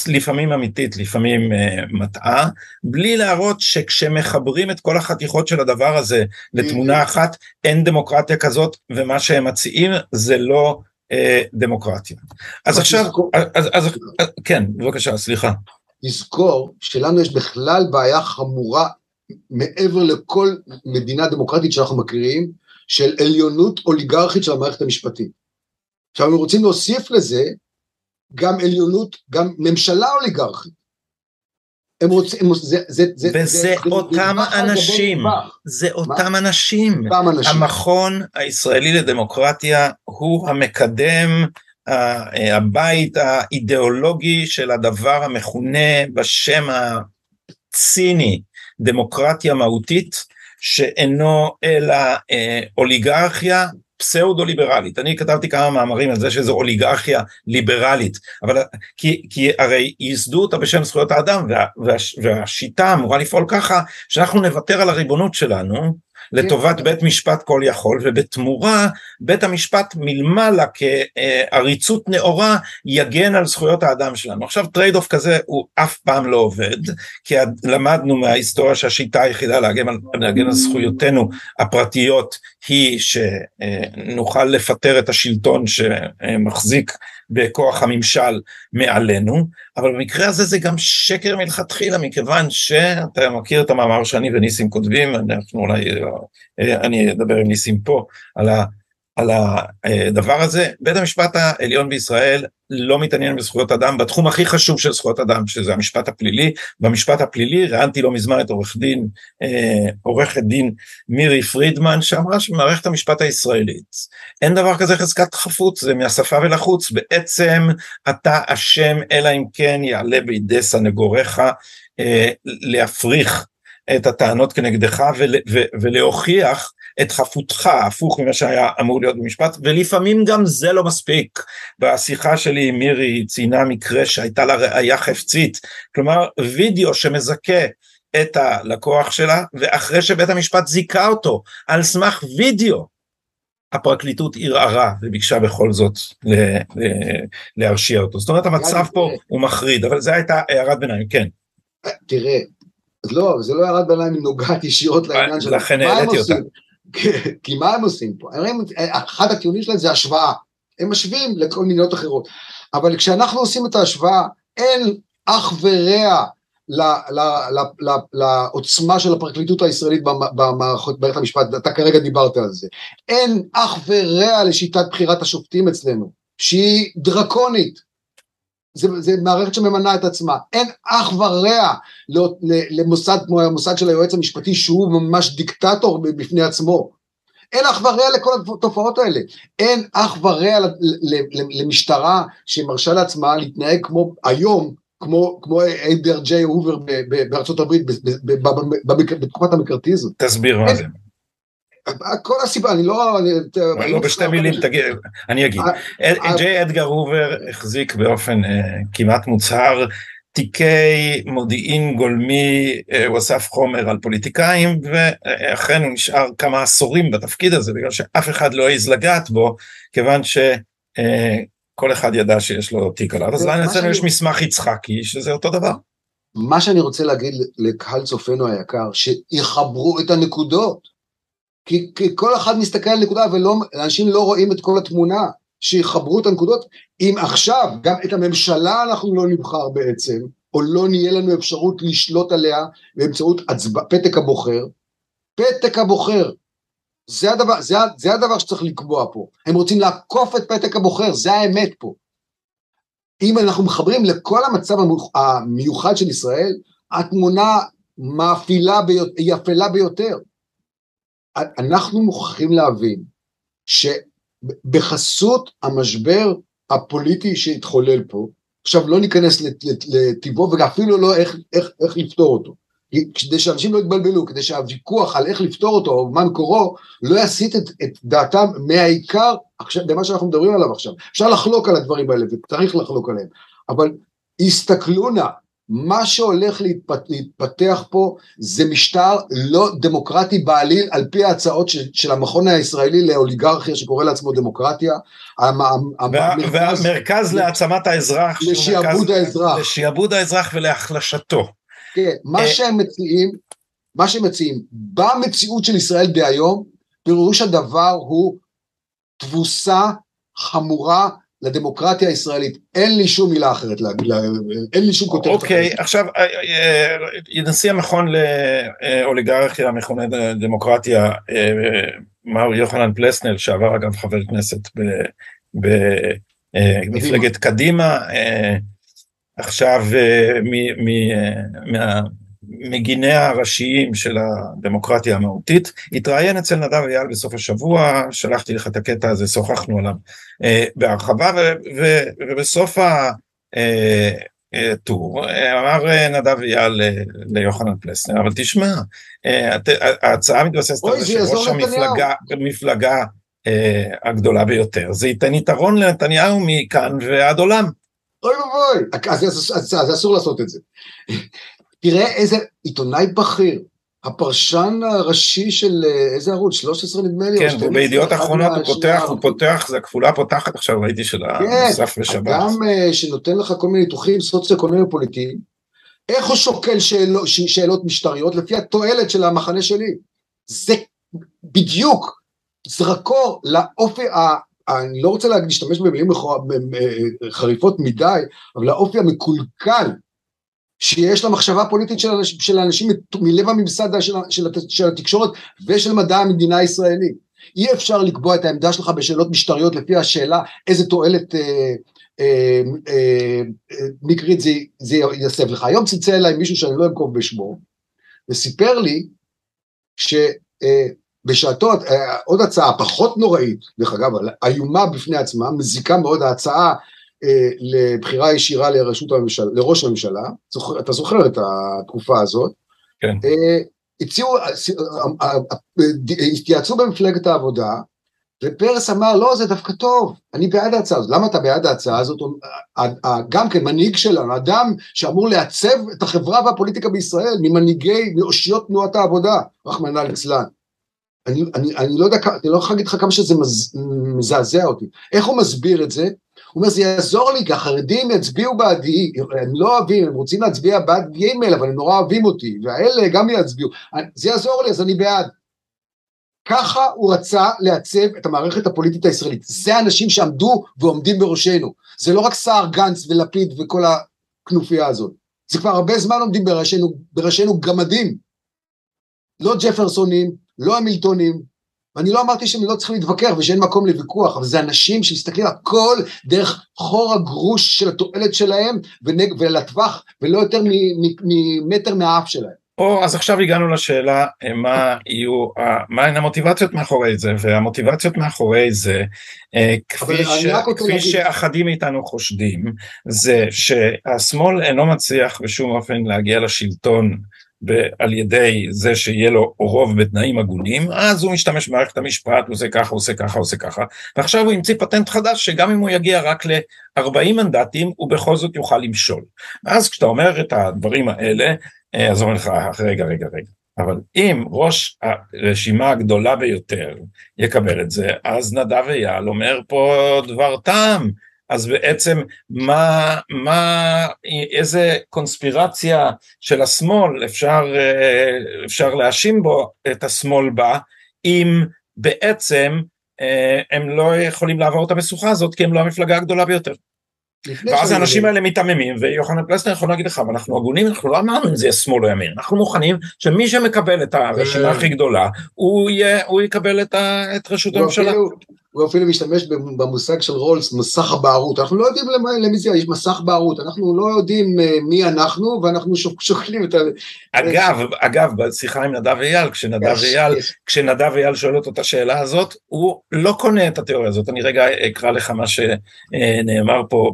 לפעמים אמיתית, לפעמים uh, מטעה, בלי להראות שכשמחברים את כל החתיכות של הדבר הזה לתמונה אחת, אין דמוקרטיה כזאת, ומה שהם מציעים זה לא דמוקרטיה. אז עכשיו, אז, אז, אז, כן, בבקשה, סליחה. תזכור שלנו יש בכלל בעיה חמורה מעבר לכל מדינה דמוקרטית שאנחנו מכירים, של עליונות אוליגרכית של המערכת המשפטית. עכשיו, אנחנו רוצים להוסיף לזה גם עליונות, גם ממשלה אוליגרכית. הם רוצים, זה, זה, זה, וזה זה, אותם זה אנשים, זה אותם אנשים. אותם אנשים. המכון הישראלי לדמוקרטיה הוא המקדם, הבית האידיאולוגי של הדבר המכונה בשם הציני דמוקרטיה מהותית, שאינו אלא אה, אוליגרכיה פסאודו-ליברלית. אני כתבתי כמה מאמרים על זה שזו אוליגרכיה ליברלית, אבל כי, כי הרי ייסדו אותה בשם זכויות האדם, וה, וה, והשיטה אמורה לפעול ככה, שאנחנו נוותר על הריבונות שלנו, לטובת כן. בית משפט כל יכול ובתמורה בית המשפט מלמעלה כעריצות נאורה יגן על זכויות האדם שלנו. עכשיו trade-off כזה הוא אף פעם לא עובד כי למדנו מההיסטוריה שהשיטה היחידה להגן על, להגן על זכויותינו הפרטיות היא שנוכל לפטר את השלטון שמחזיק בכוח הממשל מעלינו, אבל במקרה הזה זה גם שקר מלכתחילה, מכיוון שאתה מכיר את המאמר שאני וניסים כותבים, אנחנו אולי, אה, אני אדבר עם ניסים פה, על, ה, על הדבר הזה, בית המשפט העליון בישראל לא מתעניין בזכויות אדם בתחום הכי חשוב של זכויות אדם, שזה המשפט הפלילי. במשפט הפלילי ראיינתי לא מזמן את עורך דין, אה, עורכת דין מירי פרידמן, שאמרה שמערכת המשפט הישראלית, אין דבר כזה חזקת חפות, זה מהשפה ולחוץ, בעצם אתה אשם אלא אם כן יעלה בידי סנגוריך אה, להפריך את הטענות כנגדך ול, ו, ולהוכיח את חפותך, הפוך ממה שהיה אמור להיות במשפט, ולפעמים גם זה לא מספיק. בשיחה שלי עם מירי ציינה מקרה שהייתה לה ראייה חפצית, כלומר וידאו שמזכה את הלקוח שלה, ואחרי שבית המשפט זיכה אותו על סמך וידאו, הפרקליטות ערערה וביקשה בכל זאת להרשיע אותו. זאת אומרת המצב פה הוא מחריד, אבל זו הייתה הערת ביניים, כן. תראה, לא, זה לא הערת ביניים, היא נוגעת ישירות לעניין שלנו. לכן העליתי אותה. כי מה הם עושים פה? הם, אחד הטיעונים שלהם זה השוואה, הם משווים לכל מדינות אחרות, אבל כשאנחנו עושים את ההשוואה, אין אח ורע לעוצמה של הפרקליטות הישראלית במערכות, במערכת המשפט, אתה כרגע דיברת על זה. אין אח ורע לשיטת בחירת השופטים אצלנו, שהיא דרקונית. זה, זה מערכת שממנה את עצמה. אין אח ורע למוסד כמו המוסד של היועץ המשפטי שהוא ממש דיקטטור בפני עצמו. אין אח ורע לכל התופעות האלה. אין אח ורע למשטרה שמרשה לעצמה להתנהג כמו היום, כמו, כמו איידר ג'יי הובר בארצות הברית בתקופת המקרתיזם. תסביר מה זה. כל הסיבה, אני לא... לא בשתי מילים, תגיד, אני אגיד. ג'יי אדגר הובר החזיק באופן כמעט מוצהר תיקי מודיעין גולמי, הוא אסף חומר על פוליטיקאים, ואכן הוא נשאר כמה עשורים בתפקיד הזה, בגלל שאף אחד לא העז לגעת בו, כיוון שכל אחד ידע שיש לו תיק עליו. אז אצלנו יש מסמך יצחקי, שזה אותו דבר. מה שאני רוצה להגיד לקהל צופינו היקר, שיחברו את הנקודות. כי, כי כל אחד מסתכל על נקודה ואנשים לא רואים את כל התמונה, שיחברו את הנקודות. אם עכשיו גם את הממשלה אנחנו לא נבחר בעצם, או לא נהיה לנו אפשרות לשלוט עליה באמצעות הצבע, פתק הבוחר, פתק הבוחר, זה הדבר, זה, זה הדבר שצריך לקבוע פה. הם רוצים לעקוף את פתק הבוחר, זה האמת פה. אם אנחנו מחברים לכל המצב המיוחד של ישראל, התמונה מאפילה, היא אפלה ביותר. אנחנו מוכרחים להבין שבחסות המשבר הפוליטי שהתחולל פה, עכשיו לא ניכנס לטיבו ואפילו לא איך, איך, איך לפתור אותו. כדי שאנשים לא יתבלבלו, כדי שהוויכוח על איך לפתור אותו או מה מקורו לא יסיט את, את דעתם מהעיקר עכשיו, במה שאנחנו מדברים עליו עכשיו. אפשר לחלוק על הדברים האלה וצריך לחלוק עליהם, אבל הסתכלו נא מה שהולך להתפת, להתפתח פה זה משטר לא דמוקרטי בעליל על פי ההצעות של, של המכון הישראלי לאוליגרכיה שקורא לעצמו דמוקרטיה. והמרכז להעצמת האזרח. לשיעבוד האזרח. לשיעבוד האזרח ולהחלשתו. כן, מה אה, שהם מציעים, מה שהם מציעים, במציאות של ישראל דהיום, פירוש הדבר הוא תבוסה חמורה לדמוקרטיה הישראלית, אין לי שום מילה אחרת להגיד, אין לי שום כותרת אחרת. אוקיי, עכשיו, אה, אה, נשיא המכון לאוליגרכיה, המכונה דמוקרטיה, אה, מר יוחנן פלסנר, שעבר אגב חבר כנסת במפלגת קדימה, עכשיו מגיניה הראשיים של הדמוקרטיה המהותית, התראיין אצל נדב אייל בסוף השבוע, שלחתי לך את הקטע הזה, שוחחנו עליו אה, בהרחבה, ו, ו, ובסוף הטור אה, אה, אמר אה, נדב אייל ליוחנן פלסנר, אבל תשמע, ההצעה מתבססת על זה שראש המפלגה, הגדולה ביותר, זה ייתן יתרון לנתניהו מכאן ועד עולם. אוי ואבוי, אז, אז, אז, אז אסור לעשות את זה. תראה איזה עיתונאי בכיר, הפרשן הראשי של אה, איזה ערוץ, 13 נדמה לי, כן, בידיעות אחרונות הוא פותח, הוא פותח, זה הכפולה פותחת עכשיו, ראיתי של המוסף כן, בשבת. אדם אה, שנותן לך כל מיני ניתוחים סוציו-אקונומיים פוליטיים, איך הוא שוקל שאלות, שאלות משטריות לפי התועלת של המחנה שלי. זה בדיוק זרקור לאופי, ה, אני לא רוצה להשתמש במילים חריפות מדי, אבל לאופי המקולקל שיש לה מחשבה פוליטית של אנשים, של אנשים מלב הממסד של, של, של התקשורת ושל מדע המדינה הישראלי. אי אפשר לקבוע את העמדה שלך בשאלות משטריות לפי השאלה איזה תועלת אה, אה, אה, אה, מקרית זה, זה יסב לך. היום צלצל אליי מישהו שאני לא אנקוב בשמו, וסיפר לי שבשעתו אה, עוד הצעה פחות נוראית, דרך אגב, איומה בפני עצמה, מזיקה מאוד ההצעה אה, לבחירה ישירה לראשות הממשלה, לראש הממשלה, אתה זוכר את התקופה הזאת, כן. אה, הציעו, התייעצו במפלגת העבודה, ופרס אמר, לא, זה דווקא טוב, אני בעד ההצעה הזאת. למה אתה בעד ההצעה הזאת? גם כן, מנהיג שלנו, אדם שאמור לעצב את החברה והפוליטיקה בישראל, ממנהיגי, מאושיות תנועת העבודה, רחמנא ליצלן. אני, אני, אני לא יודע, אני לא יכול להגיד לך כמה שזה מז, מזעזע אותי. איך הוא מסביר את זה? הוא אומר, זה יעזור לי, כי החרדים יצביעו בעדי, הם לא אוהבים, הם רוצים להצביע בעד ג' אבל הם נורא אוהבים אותי, והאלה גם יצביעו, זה יעזור לי, אז אני בעד. ככה הוא רצה לעצב את המערכת הפוליטית הישראלית. זה האנשים שעמדו ועומדים בראשנו. זה לא רק סער גנץ ולפיד וכל הכנופיה הזאת. זה כבר הרבה זמן עומדים בראשנו, בראשנו גמדים. לא ג'פרסונים, לא המילטונים, ואני לא אמרתי שהם לא צריכים להתווכח ושאין מקום לוויכוח, אבל זה אנשים שמסתכלים הכל דרך חור הגרוש של התועלת שלהם ולטווח, ולא יותר ממטר מהאף שלהם. או אז עכשיו הגענו לשאלה אה, מה יהיו, מה הן המוטיבציות מאחורי זה, והמוטיבציות מאחורי זה, אה, כפי, ש, כפי שאחדים מאיתנו חושדים, זה שהשמאל אינו מצליח בשום אופן להגיע לשלטון על ידי זה שיהיה לו רוב בתנאים הגונים, אז הוא משתמש במערכת המשפט, הוא עושה ככה, עושה ככה, עושה ככה, ועכשיו הוא המציא פטנט חדש שגם אם הוא יגיע רק ל-40 מנדטים, הוא בכל זאת יוכל למשול. אז כשאתה אומר את הדברים האלה, אה, אז אומרים לך, רגע, רגע, רגע. אבל אם ראש הרשימה הגדולה ביותר יקבל את זה, אז נדב אייל אומר פה דבר טעם. אז בעצם מה, מה, איזה קונספירציה של השמאל אפשר, אה, אפשר להאשים בו את השמאל בה, אם בעצם אה, הם לא יכולים לעבור את המשוכה הזאת כי הם לא המפלגה הגדולה ביותר. ואז האנשים האלה מיתממים ויוחנן פלסנר יכול להגיד לך אבל אנחנו הגונים אנחנו לא אמרנו אם זה יהיה שמאל או ימין אנחנו מוכנים שמי שמקבל את הרשימה הכי גדולה הוא, יהיה, הוא יקבל את, ה, את רשות הממשלה. הוא אפילו משתמש במושג של רולס, מסך הבערות, אנחנו לא יודעים למי זה, יש מסך בערות, אנחנו לא יודעים אה, מי אנחנו ואנחנו שוקלים את ה... אגב, אגב, בשיחה עם נדב אייל, כשנדב אייל, כשנדב אייל שואל אותו את השאלה הזאת, הוא לא קונה את התיאוריה הזאת, אני רגע אקרא לך מה שנאמר פה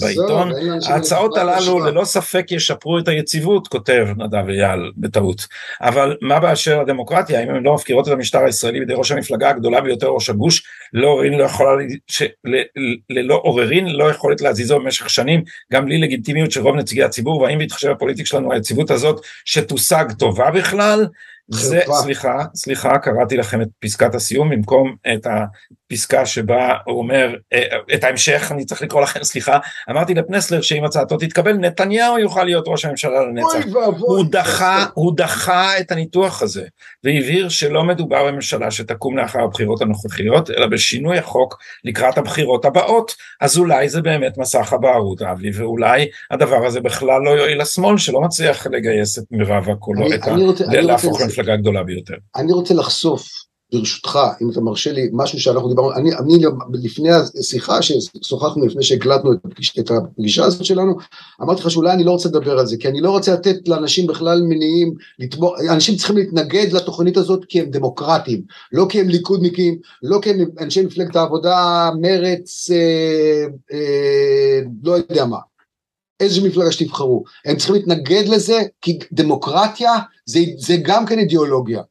בעיתון, ההצעות הללו ללא ספק ישפרו את היציבות, כותב נדב אייל בטעות, אבל מה באשר לדמוקרטיה, אם הן לא מפקירות את המשטר הישראלי בידי ראש המפלגה הגדולה ביותר, ראש הגוש, לא עוררין לא יכולה, ש, ל, ללא עוררין לא יכולת להזיזו במשך שנים, גם בלי לגיטימיות של רוב נציגי הציבור, והאם בהתחשב הפוליטי שלנו היציבות הזאת שתושג טובה בכלל, זה, סליחה, סליחה, קראתי לכם את פסקת הסיום במקום את הפסקה שבה הוא אומר, אה, את ההמשך אני צריך לקרוא לכם, סליחה, אמרתי לפנסלר שאם הצעתו תתקבל, נתניהו יוכל להיות ראש הממשלה לנצח. הוא דחה, הוא דחה את הניתוח הזה, והבהיר שלא מדובר בממשלה שתקום לאחר הבחירות הנוכחיות, אלא בשינוי החוק לקראת הבחירות הבאות, אז אולי זה באמת מסך הבערות, אבי, ואולי הדבר הזה בכלל לא יועיל לשמאל, שלא מצליח לגייס את מירב הקולות, להפוך למפלגה הגדולה ביותר. אני רוצה לחשוף ברשותך, אם אתה מרשה לי, משהו שאנחנו דיברנו, אני, אני לפני השיחה ששוחחנו, לפני שהקלטנו את, את הפגישה הזאת שלנו, אמרתי לך שאולי אני לא רוצה לדבר על זה, כי אני לא רוצה לתת לאנשים בכלל מניעים, לתבור, אנשים צריכים להתנגד לתוכנית הזאת כי הם דמוקרטים, לא כי הם ליכודניקים, לא כי הם אנשי מפלגת העבודה, מרץ, אה, אה, לא יודע מה. איזו מפלגה שתבחרו, הם צריכים להתנגד לזה כי דמוקרטיה זה, זה גם כן אידיאולוגיה.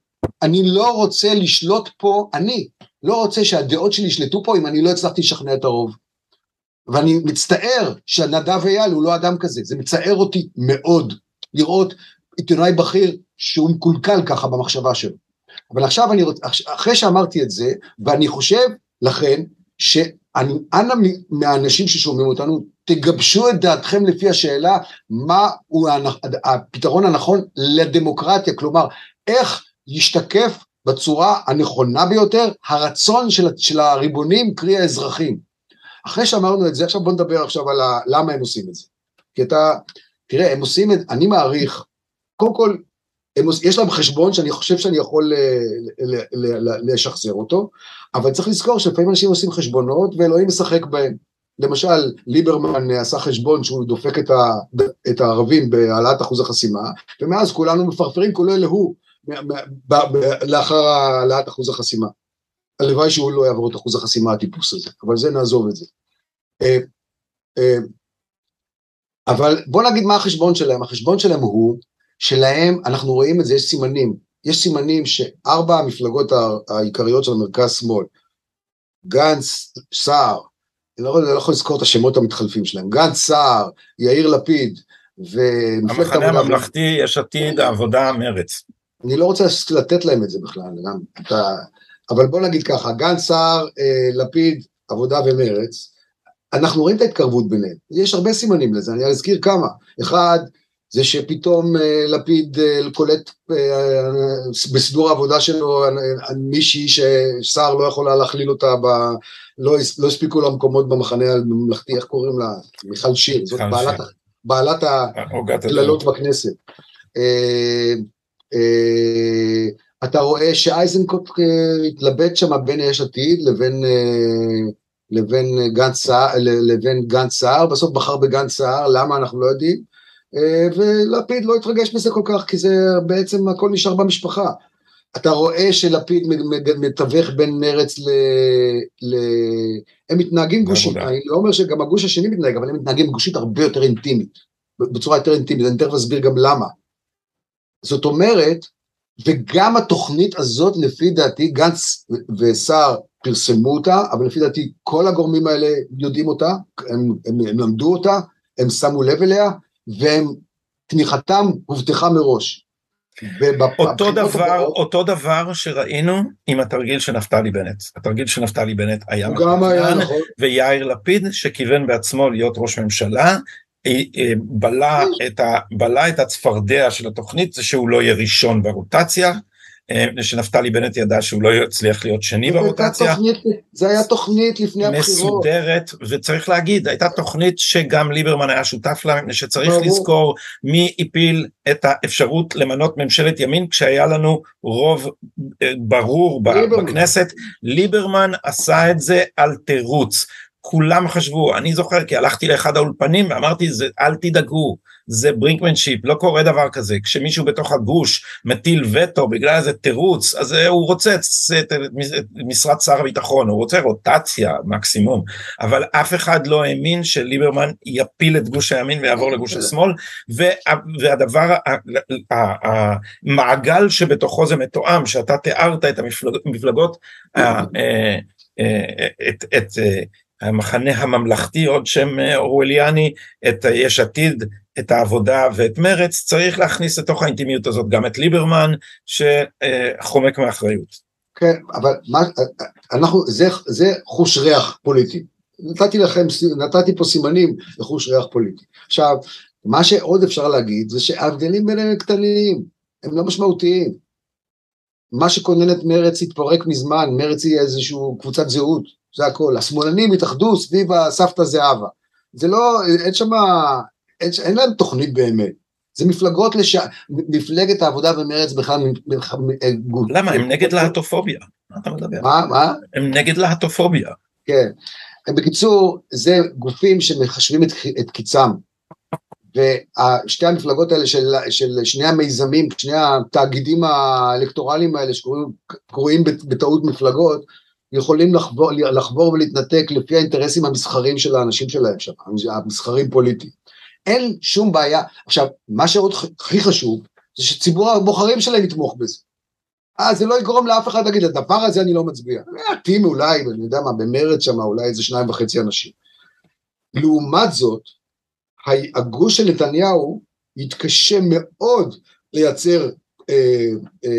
אני לא רוצה לשלוט פה, אני לא רוצה שהדעות שלי ישלטו פה אם אני לא הצלחתי לשכנע את הרוב. ואני מצטער שנדב אייל הוא לא אדם כזה, זה מצער אותי מאוד לראות עיתונאי בכיר שהוא מקולקל ככה במחשבה שלו. אבל עכשיו אני רוצה, אחרי שאמרתי את זה, ואני חושב לכן, שאנא מהאנשים ששומעים אותנו, תגבשו את דעתכם לפי השאלה מהו הפתרון הנכון לדמוקרטיה, כלומר איך ישתקף בצורה הנכונה ביותר הרצון של, של הריבונים, קרי האזרחים. אחרי שאמרנו את זה, עכשיו בוא נדבר עכשיו על ה, למה הם עושים את זה. כי אתה, תראה, הם עושים את, אני מעריך, קודם כל, הם, יש להם חשבון שאני חושב שאני יכול לשחזר אותו, אבל צריך לזכור שלפעמים אנשים עושים חשבונות ואלוהים משחק בהם. למשל, ליברמן עשה חשבון שהוא דופק את, ה, את הערבים בהעלאת אחוז החסימה, ומאז כולנו מפרפרים כולל הוא לאחר העלאת אחוז החסימה. הלוואי שהוא לא יעבור את אחוז החסימה הטיפוס הזה, אבל זה נעזוב את זה. אה, אה, אבל בוא נגיד מה החשבון שלהם, החשבון שלהם הוא שלהם, אנחנו רואים את זה, יש סימנים, יש סימנים שארבע המפלגות העיקריות של המרכז שמאל, גנץ, סער, אני לא, לא יכול לזכור את השמות המתחלפים שלהם, גנץ, סער, יאיר לפיד, ומפלגת המחנה הממלכתי, יש עתיד, העבודה, מרץ. אני לא רוצה לתת להם את זה בכלל, גם, אתה, אבל בוא נגיד ככה, גנץ, סער, אה, לפיד, עבודה ומרץ, אנחנו רואים את ההתקרבות ביניהם, יש הרבה סימנים לזה, אני אזכיר כמה, אחד, זה שפתאום אה, לפיד אה, קולט אה, בסידור העבודה שלו מישהי שסער לא יכולה להכליל אותה, ב, לא, לא הספיקו לה מקומות במחנה הממלכתי, איך קוראים לה? מיכל שיר, זאת בעלת, בעלת הקללות בכנסת. אתה רואה שאייזנקוט התלבט שם בין יש עתיד לבין לבין גנץ סער, בסוף בחר בגנץ סער, למה אנחנו לא יודעים, אה, ולפיד לא התרגש מזה כל כך, כי זה בעצם הכל נשאר במשפחה. אתה רואה שלפיד מתווך בין מרץ ל... ל... הם מתנהגים גושית, אני לא אומר שגם הגוש השני מתנהג, אבל הם מתנהגים גושית הרבה יותר אינטימית, בצורה יותר אינטימית, אני תכף אסביר גם למה. זאת אומרת, וגם התוכנית הזאת, לפי דעתי, גנץ וסער פרסמו אותה, אבל לפי דעתי כל הגורמים האלה יודעים אותה, הם, הם, הם למדו אותה, הם שמו לב אליה, והם, תמיכתם הובטחה מראש. אותו דבר, הבאות, אותו דבר שראינו עם התרגיל של נפתלי בנט. התרגיל של נפתלי בנט היה מתוכנן, נכון. ויאיר לפיד שכיוון בעצמו להיות ראש ממשלה, בלע את, ה, בלע את הצפרדע של התוכנית זה שהוא לא יהיה ראשון ברוטציה, אה, שנפתלי בנט ידע שהוא לא יצליח להיות שני ברוטציה. זה היה תוכנית לפני הבחירות. מסודרת, וצריך להגיד, הייתה תוכנית שגם ליברמן היה שותף לה, מפני שצריך ברור. לזכור מי הפיל את האפשרות למנות ממשלת ימין כשהיה לנו רוב אה, ברור ליברמן. בכנסת. ליברמן עשה את זה על תירוץ. כולם חשבו, אני זוכר כי הלכתי לאחד האולפנים ואמרתי, אל תדאגו, זה ברינקמנשיפ, לא קורה דבר כזה, כשמישהו בתוך הגוש מטיל וטו בגלל איזה תירוץ, אז אה, הוא רוצה את, את, את משרד שר הביטחון, הוא רוצה רוטציה מקסימום, אבל אף אחד לא האמין שליברמן יפיל את גוש הימין ויעבור לגוש השמאל, וה, והדבר, המעגל שבתוכו זה מתואם, שאתה תיארת את המפלגות, אה, אה, את, את, המחנה הממלכתי, עוד שם אורווליאני, את יש עתיד, את העבודה ואת מרץ, צריך להכניס לתוך האינטימיות הזאת גם את ליברמן, שחומק מאחריות. כן, אבל מה, אנחנו, זה, זה חוש ריח פוליטי. נתתי לכם, נתתי פה סימנים לחוש ריח פוליטי. עכשיו, מה שעוד אפשר להגיד זה שההבדלים ביניהם הם קטנים, הם לא משמעותיים. מה שכונן את מרץ התפרק מזמן, מרץ היא איזושהי קבוצת זהות, זה הכל. השמאלנים התאחדו סביב הסבתא זהבה. זה לא, אין שם, אין, אין להם תוכנית באמת. זה מפלגות לש... מפלגת העבודה ומרץ בכלל... למה? הם נגד להטופוביה. מה אתה מדבר? מה? מה? הם נגד להטופוביה. כן. בקיצור, זה גופים שמחשבים את, את קיצם. ושתי המפלגות האלה של, של שני המיזמים, שני התאגידים האלקטורליים האלה שקוראים בטעות מפלגות, יכולים לחבור, לחבור ולהתנתק לפי האינטרסים המסחרים של האנשים שלהם שם, המסחרים פוליטיים. אין שום בעיה. עכשיו, מה שעוד הכי חשוב, זה שציבור הבוחרים שלהם יתמוך בזה. אה, זה לא יגרום לאף אחד להגיד, לדבר הזה אני לא מצביע. מעטים אולי, אני יודע מה, במרד שם אולי איזה שניים וחצי אנשים. לעומת זאת, הגוש של נתניהו יתקשה מאוד לייצר אה, אה,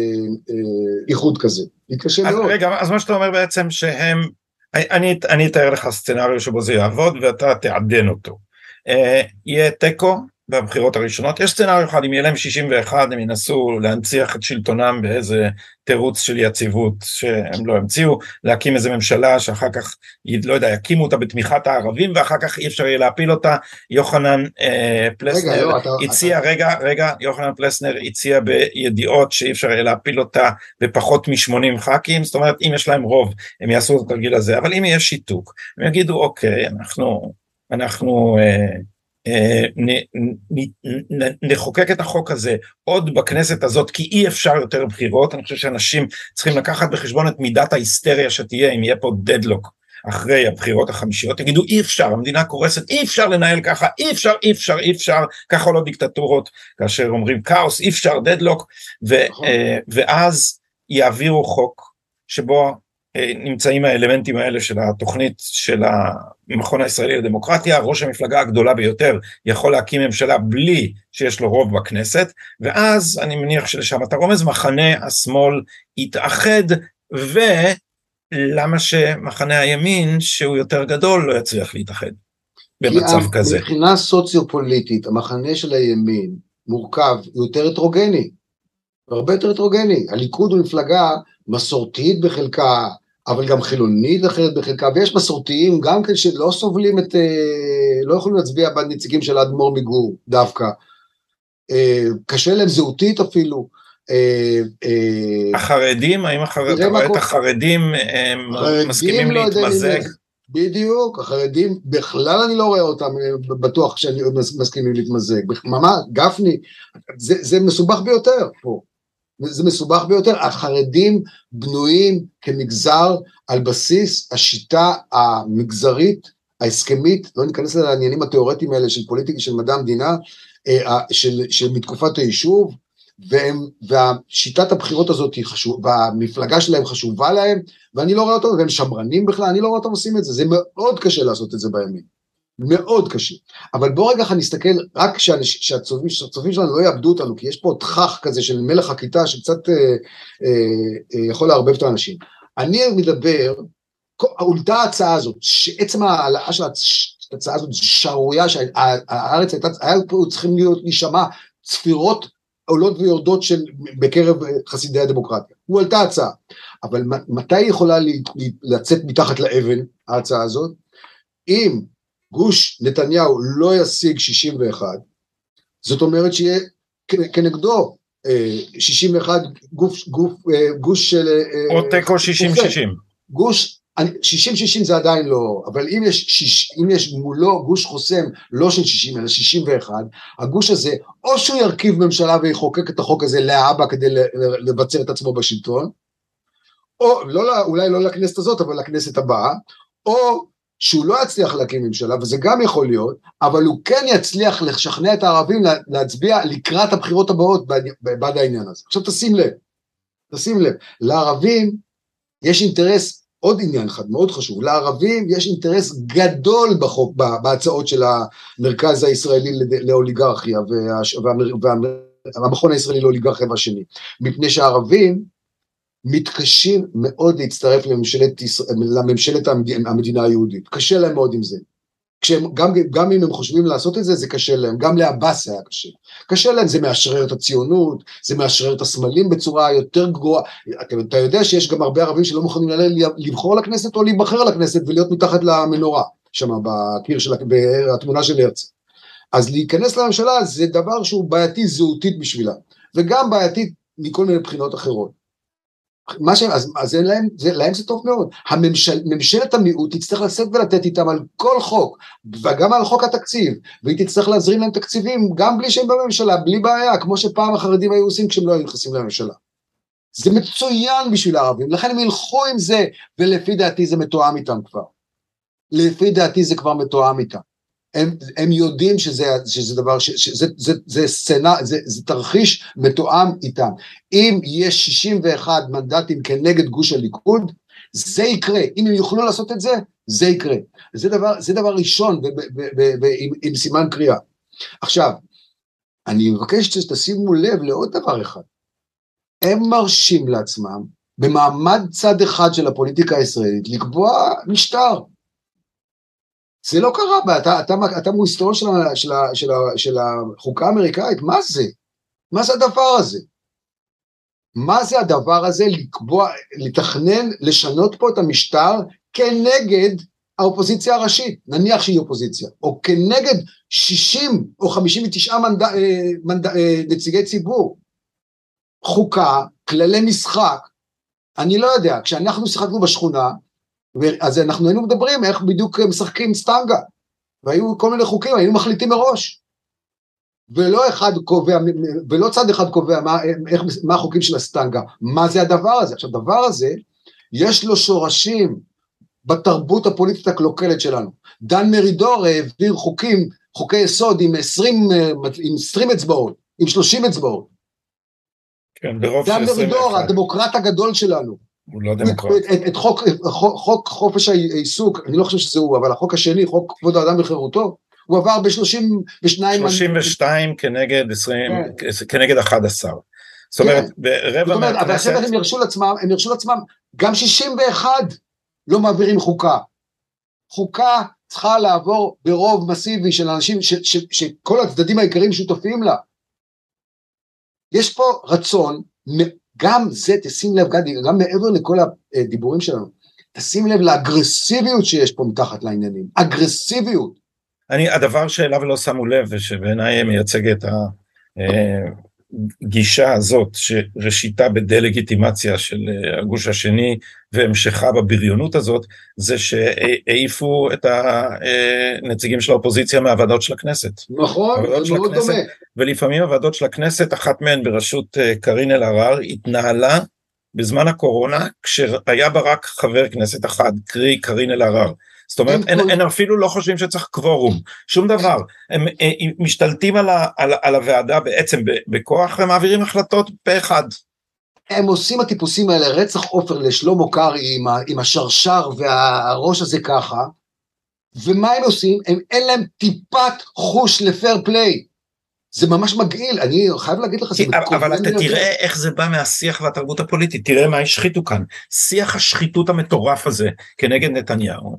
אה, איחוד כזה. יתקשה מאוד. רגע, אז מה שאתה אומר בעצם שהם, אני, אני אתאר לך סצנריו שבו זה יעבוד ואתה תעדן אותו. יהיה תיקו בבחירות הראשונות. יש סצנריו אחד, אם יהיה להם 61 הם ינסו להנציח את שלטונם באיזה תירוץ של יציבות שהם לא המציאו, להקים איזה ממשלה שאחר כך, לא יודע, יקימו אותה בתמיכת הערבים ואחר כך אי אפשר יהיה להפיל אותה. יוחנן אה, פלסנר רגע, לא, הציע, אתה... רגע, רגע, יוחנן פלסנר הציע בידיעות שאי אפשר יהיה להפיל אותה בפחות מ-80 ח"כים, זאת אומרת אם יש להם רוב הם יעשו את התרגיל הזה, אבל אם יהיה שיתוק, הם יגידו אוקיי, אנחנו, אנחנו אה, אה, נחוקק את החוק הזה עוד בכנסת הזאת כי אי אפשר יותר בחירות, אני חושב שאנשים צריכים לקחת בחשבון את מידת ההיסטריה שתהיה אם יהיה פה דדלוק אחרי הבחירות החמישיות, יגידו אי אפשר, המדינה קורסת, אי אפשר לנהל ככה, אי אפשר, אי אפשר, אי אפשר, ככה עולות דיקטטורות, כאשר אומרים כאוס, אי אפשר, דדלוק, נכון. אה, ואז יעבירו חוק שבו אה, נמצאים האלמנטים האלה של התוכנית של המכון הישראלי לדמוקרטיה, ראש המפלגה הגדולה ביותר יכול להקים ממשלה בלי שיש לו רוב בכנסת, ואז אני מניח שלשם אתה רומז, מחנה השמאל יתאחד, ולמה שמחנה הימין, שהוא יותר גדול, לא יצליח להתאחד במצב כזה. מבחינה סוציו-פוליטית, המחנה של הימין מורכב יותר הטרוגני, הרבה יותר הטרוגני. הליכוד הוא מפלגה מסורתית בחלקה, אבל גם חילונית אחרת בחלקה, ויש מסורתיים גם כן שלא סובלים את, אה, לא יכולים להצביע בנציגים של האדמו"ר מגור דווקא. אה, קשה להם זהותית אפילו. אה, החרדים, האם החרד, אתה רואה את החרדים מסכימים להתמזג? בדיוק, החרדים, בכלל אני לא רואה אותם בטוח שאני מסכימים להתמזג. ממש, גפני, זה, זה מסובך ביותר פה. זה מסובך ביותר, החרדים בנויים כמגזר על בסיס השיטה המגזרית, ההסכמית, לא ניכנס לעניינים התיאורטיים האלה של פוליטיקה של מדע המדינה, אה, של, של מתקופת היישוב, והם, והשיטת הבחירות הזאת היא חשובה, והמפלגה שלהם חשובה להם, ואני לא רואה אותם, והם שמרנים בכלל, אני לא רואה אותם עושים את זה, זה מאוד קשה לעשות את זה בימין. מאוד קשה. אבל בוא רגע נסתכל, רק שהצופים שלנו לא יאבדו אותנו, כי יש פה תכך כזה של מלך הכיתה שקצת אה, אה, אה, יכול לערבב את האנשים. אני מדבר, הולדה ההצעה הזאת, שעצם ההעלאה של ההצעה הזאת זה שערורייה שהארץ הייתה, היה פה צריכים להיות, להישמע צפירות עולות ויורדות של, בקרב חסידי הדמוקרטיה. הוא עלתה הצעה. אבל מתי היא יכולה לצאת מתחת לאבן, ההצעה הזאת? אם גוש נתניהו לא ישיג 61, זאת אומרת שיהיה כנגדו 61 אה, גוף, גוף, אה, גוש של... אה, או תיקו 60-60. גוש, 60-60 זה עדיין לא, אבל אם יש, שיש, אם יש מולו גוש חוסם לא של 60 אלא 61, הגוש הזה או שהוא ירכיב ממשלה ויחוקק את החוק הזה להבא כדי לבצר את עצמו בשלטון, או לא, אולי לא לכנסת הזאת אבל לכנסת הבאה, או שהוא לא יצליח להקים ממשלה, וזה גם יכול להיות, אבל הוא כן יצליח לשכנע את הערבים להצביע לקראת הבחירות הבאות בעד העניין הזה. עכשיו תשים לב, תשים לב, לערבים יש אינטרס, עוד עניין אחד מאוד חשוב, לערבים יש אינטרס גדול בחוק, בהצעות של המרכז הישראלי לאוליגרכיה והמכון הישראלי לאוליגרכיה והשני, מפני שהערבים מתקשים מאוד להצטרף לממשלת, לממשלת המדינה היהודית, קשה להם מאוד עם זה. כשהם, גם, גם אם הם חושבים לעשות את זה, זה קשה להם, גם לעבאס היה קשה. קשה להם, זה מאשרר את הציונות, זה מאשרר את הסמלים בצורה יותר גרועה. אתה, אתה יודע שיש גם הרבה ערבים שלא מוכנים לבחור לכנסת או להיבחר לכנסת ולהיות מתחת למנורה, שם בקיר של, בתמונה של הרצל. אז להיכנס לממשלה זה דבר שהוא בעייתי זהותית בשבילה, וגם בעייתית מכל מיני בחינות אחרות. מה שהם, אז, אז להם, זה, להם זה טוב מאוד. הממשל, ממשלת המיעוט תצטרך לשאת ולתת איתם על כל חוק, וגם על חוק התקציב, והיא תצטרך להזרים להם תקציבים גם בלי שהם בממשלה, בלי בעיה, כמו שפעם החרדים היו עושים כשהם לא היו נכנסים לממשלה. זה מצוין בשביל הערבים, לכן הם ילכו עם זה, ולפי דעתי זה מתואם איתם כבר. לפי דעתי זה כבר מתואם איתם. הם, הם יודעים שזה, שזה דבר, שזה זה, זה סצנה, זה, זה תרחיש מתואם איתם. אם יש 61 מנדטים כנגד גוש הליכוד, זה יקרה. אם הם יוכלו לעשות את זה, זה יקרה. זה דבר, זה דבר ראשון ב, ב, ב, עם, עם סימן קריאה. עכשיו, אני מבקש שתשימו לב לעוד דבר אחד. הם מרשים לעצמם, במעמד צד אחד של הפוליטיקה הישראלית, לקבוע משטר. זה לא קרה, אתה, אתה, אתה מויסטורון של, של, של, של החוקה האמריקאית, מה זה? מה זה הדבר הזה? מה זה הדבר הזה לקבוע, לתכנן, לשנות פה את המשטר כנגד האופוזיציה הראשית, נניח שהיא אופוזיציה, או כנגד 60 או 59 מנד... אה, מנד... אה, נציגי ציבור. חוקה, כללי משחק, אני לא יודע, כשאנחנו שיחקנו בשכונה, אז אנחנו היינו מדברים איך בדיוק משחקים סטנגה, והיו כל מיני חוקים, היינו מחליטים מראש. ולא אחד קובע, ולא צד אחד קובע מה, איך, מה החוקים של הסטנגה, מה זה הדבר הזה. עכשיו, הדבר הזה, יש לו שורשים בתרבות הפוליטית הקלוקלת שלנו. דן מרידור העביר חוקים, חוקי יסוד עם 20, עם 20 אצבעות, עם 30 אצבעות. כן, ברוב של 21. דן מרידור, הדמוקרט הגדול שלנו. הוא לא דמוקרט. את, את, את חוק, חוק, חוק חופש העיסוק, אני לא חושב שזה הוא, אבל החוק השני, חוק כבוד האדם וחירותו, הוא עבר ב-32... 32 כנגד 20, כן. כנגד 11. זאת אומרת, כן. ברבע מהכנסת... אבל עכשיו הם ירשו לעצמם, הם ירשו לעצמם, גם 61 לא מעבירים חוקה. חוקה צריכה לעבור ברוב מסיבי של אנשים ש, ש, ש, שכל הצדדים העיקריים שותפים לה. יש פה רצון, גם זה, תשים לב גדי, גם מעבר לכל הדיבורים שלנו, תשים לב לאגרסיביות שיש פה מתחת לעניינים, אגרסיביות. אני, הדבר שאליו לא שמו לב ושבעיניי מייצג את הגישה הזאת שראשיתה בדה-לגיטימציה של אה, הגוש השני והמשכה בבריונות הזאת זה שהעיפו את הנציגים של האופוזיציה מהוועדות של הכנסת. נכון, זה מאוד דומה. ולפעמים הוועדות של הכנסת, אחת מהן בראשות אה, קארין אלהרר, התנהלה בזמן הקורונה כשהיה בה רק חבר כנסת אחד, קרי קארין אלהרר. זאת אומרת, אין, אין, אפילו לא חושבים שצריך קוורום, שום דבר. הם, הם, אה, הם משתלטים על, ה, על, על הוועדה בעצם בכוח ומעבירים החלטות פה אחד. הם עושים הטיפוסים האלה, רצח עופר לשלמה קרעי עם, עם השרשר והראש הזה ככה, ומה הם עושים? הם, אין להם טיפת חוש לפייר פליי. זה ממש מגעיל, אני חייב להגיד לך, זה מקובל. אבל אתה תראה איך זה בא מהשיח והתרבות הפוליטית, תראה מה השחיתו כאן. שיח השחיתות המטורף הזה כנגד נתניהו,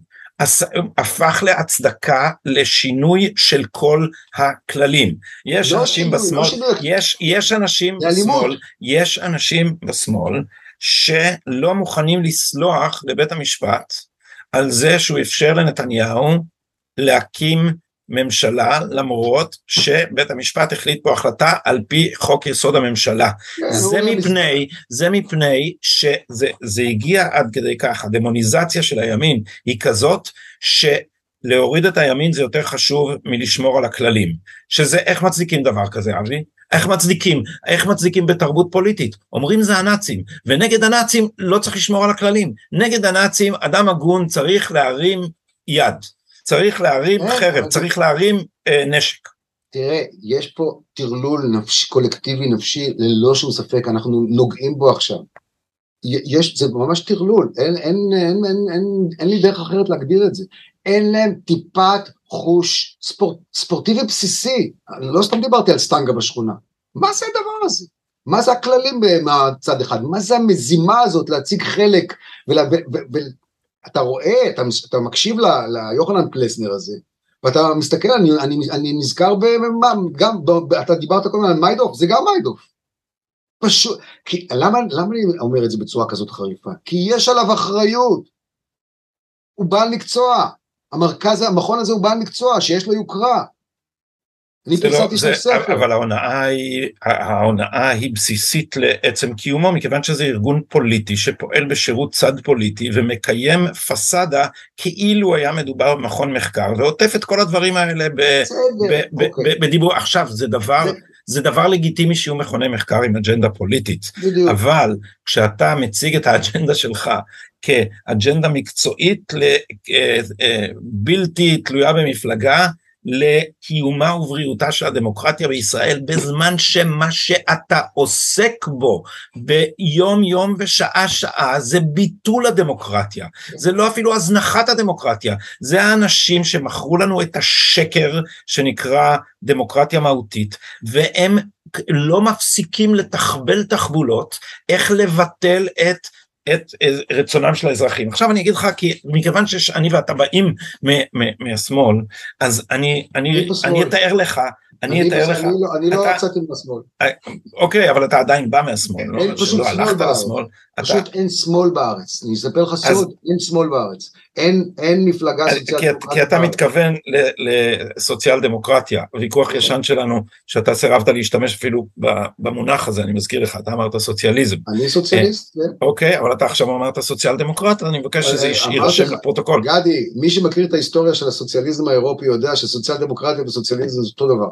הפך להצדקה לשינוי של כל הכללים. יש לא אנשים שינוי, בשמאל, לא יש, יש אנשים בשמאל, יש אנשים בשמאל שלא מוכנים לסלוח לבית המשפט על זה שהוא אפשר לנתניהו להקים ממשלה למרות שבית המשפט החליט פה החלטה על פי חוק יסוד הממשלה. כן, זה מפני, זה מפני שזה הגיע עד כדי כך, הדמוניזציה של הימין היא כזאת שלהוריד את הימין זה יותר חשוב מלשמור על הכללים. שזה איך מצדיקים דבר כזה אבי? איך מצדיקים? איך מצדיקים בתרבות פוליטית? אומרים זה הנאצים, ונגד הנאצים לא צריך לשמור על הכללים. נגד הנאצים אדם הגון צריך להרים יד. צריך להרים כן, חרב, צריך להרים אה, נשק. תראה, יש פה טרלול נפש, קולקטיבי נפשי, ללא שום ספק, אנחנו נוגעים בו עכשיו. יש, זה ממש טרלול, אין, אין, אין, אין, אין, אין לי דרך אחרת להגדיר את זה. אין להם טיפת חוש ספורט, ספורטיבי בסיסי. אני לא סתם דיברתי על סטנגה בשכונה. מה זה הדבר הזה? מה זה הכללים מהצד אחד? מה זה המזימה הזאת להציג חלק ולה, ו, ו, ו, אתה רואה, אתה, אתה מקשיב ליוחנן פלסנר הזה, ואתה מסתכל, אני, אני, אני נזכר במה, גם, אתה דיברת קודם על מיידוף, זה גם מיידוף. פשוט, כי, למה, למה אני אומר את זה בצורה כזאת חריפה? כי יש עליו אחריות. הוא בעל מקצוע. המרכז, המכון הזה הוא בעל מקצוע, שיש לו יוקרה. אני לא- פרסמתי שם ספר. אבל ההונאה היא, ההונאה היא בסיסית לעצם קיומו, מכיוון שזה ארגון פוליטי שפועל בשירות צד פוליטי ומקיים פסאדה כאילו היה מדובר במכון מחקר, ועוטף את כל הדברים האלה אוקיי. בדיבור. עכשיו, זה דבר... זה דבר לגיטימי שיהיו מכוני מחקר עם אג'נדה פוליטית, בדיוק. אבל כשאתה מציג את האג'נדה שלך כאג'נדה מקצועית אה, אה, בלתי תלויה במפלגה, לקיומה ובריאותה של הדמוקרטיה בישראל בזמן שמה שאתה עוסק בו ביום יום ושעה שעה זה ביטול הדמוקרטיה. זה לא אפילו הזנחת הדמוקרטיה. זה האנשים שמכרו לנו את השקר שנקרא דמוקרטיה מהותית והם לא מפסיקים לתחבל תחבולות איך לבטל את את רצונם של האזרחים. עכשיו אני אגיד לך, כי מכיוון שאני ואתה באים מהשמאל, אז אני, אני, אני אתאר לך אני אתאר לך. אני לא יצאתי מהשמאל. אה, אוקיי, אבל אתה עדיין בא מהשמאל, לא שלא הלכת לשמאל. פשוט אין שמאל בארץ, אני אספר לך סוד, אין שמאל בארץ. אין מפלגה סוציאל דמוקרטית. כי אתה מתכוון לסוציאל דמוקרטיה, ויכוח. ישן שלנו, שאתה סירבת להשתמש אפילו במונח הזה, אני מזכיר לך, אתה אמרת סוציאליזם. אני סוציאליסט, אה, כן. אוקיי, אבל אתה עכשיו אמרת סוציאל דמוקרט, אני מבקש שזה יירשם לפרוטוקול. גדי, מי שמכיר את ההיסטוריה של הסוציאליזם האירופי יודע שסוציאל דמוקרטיה וסוציאליזם זה אותו דבר.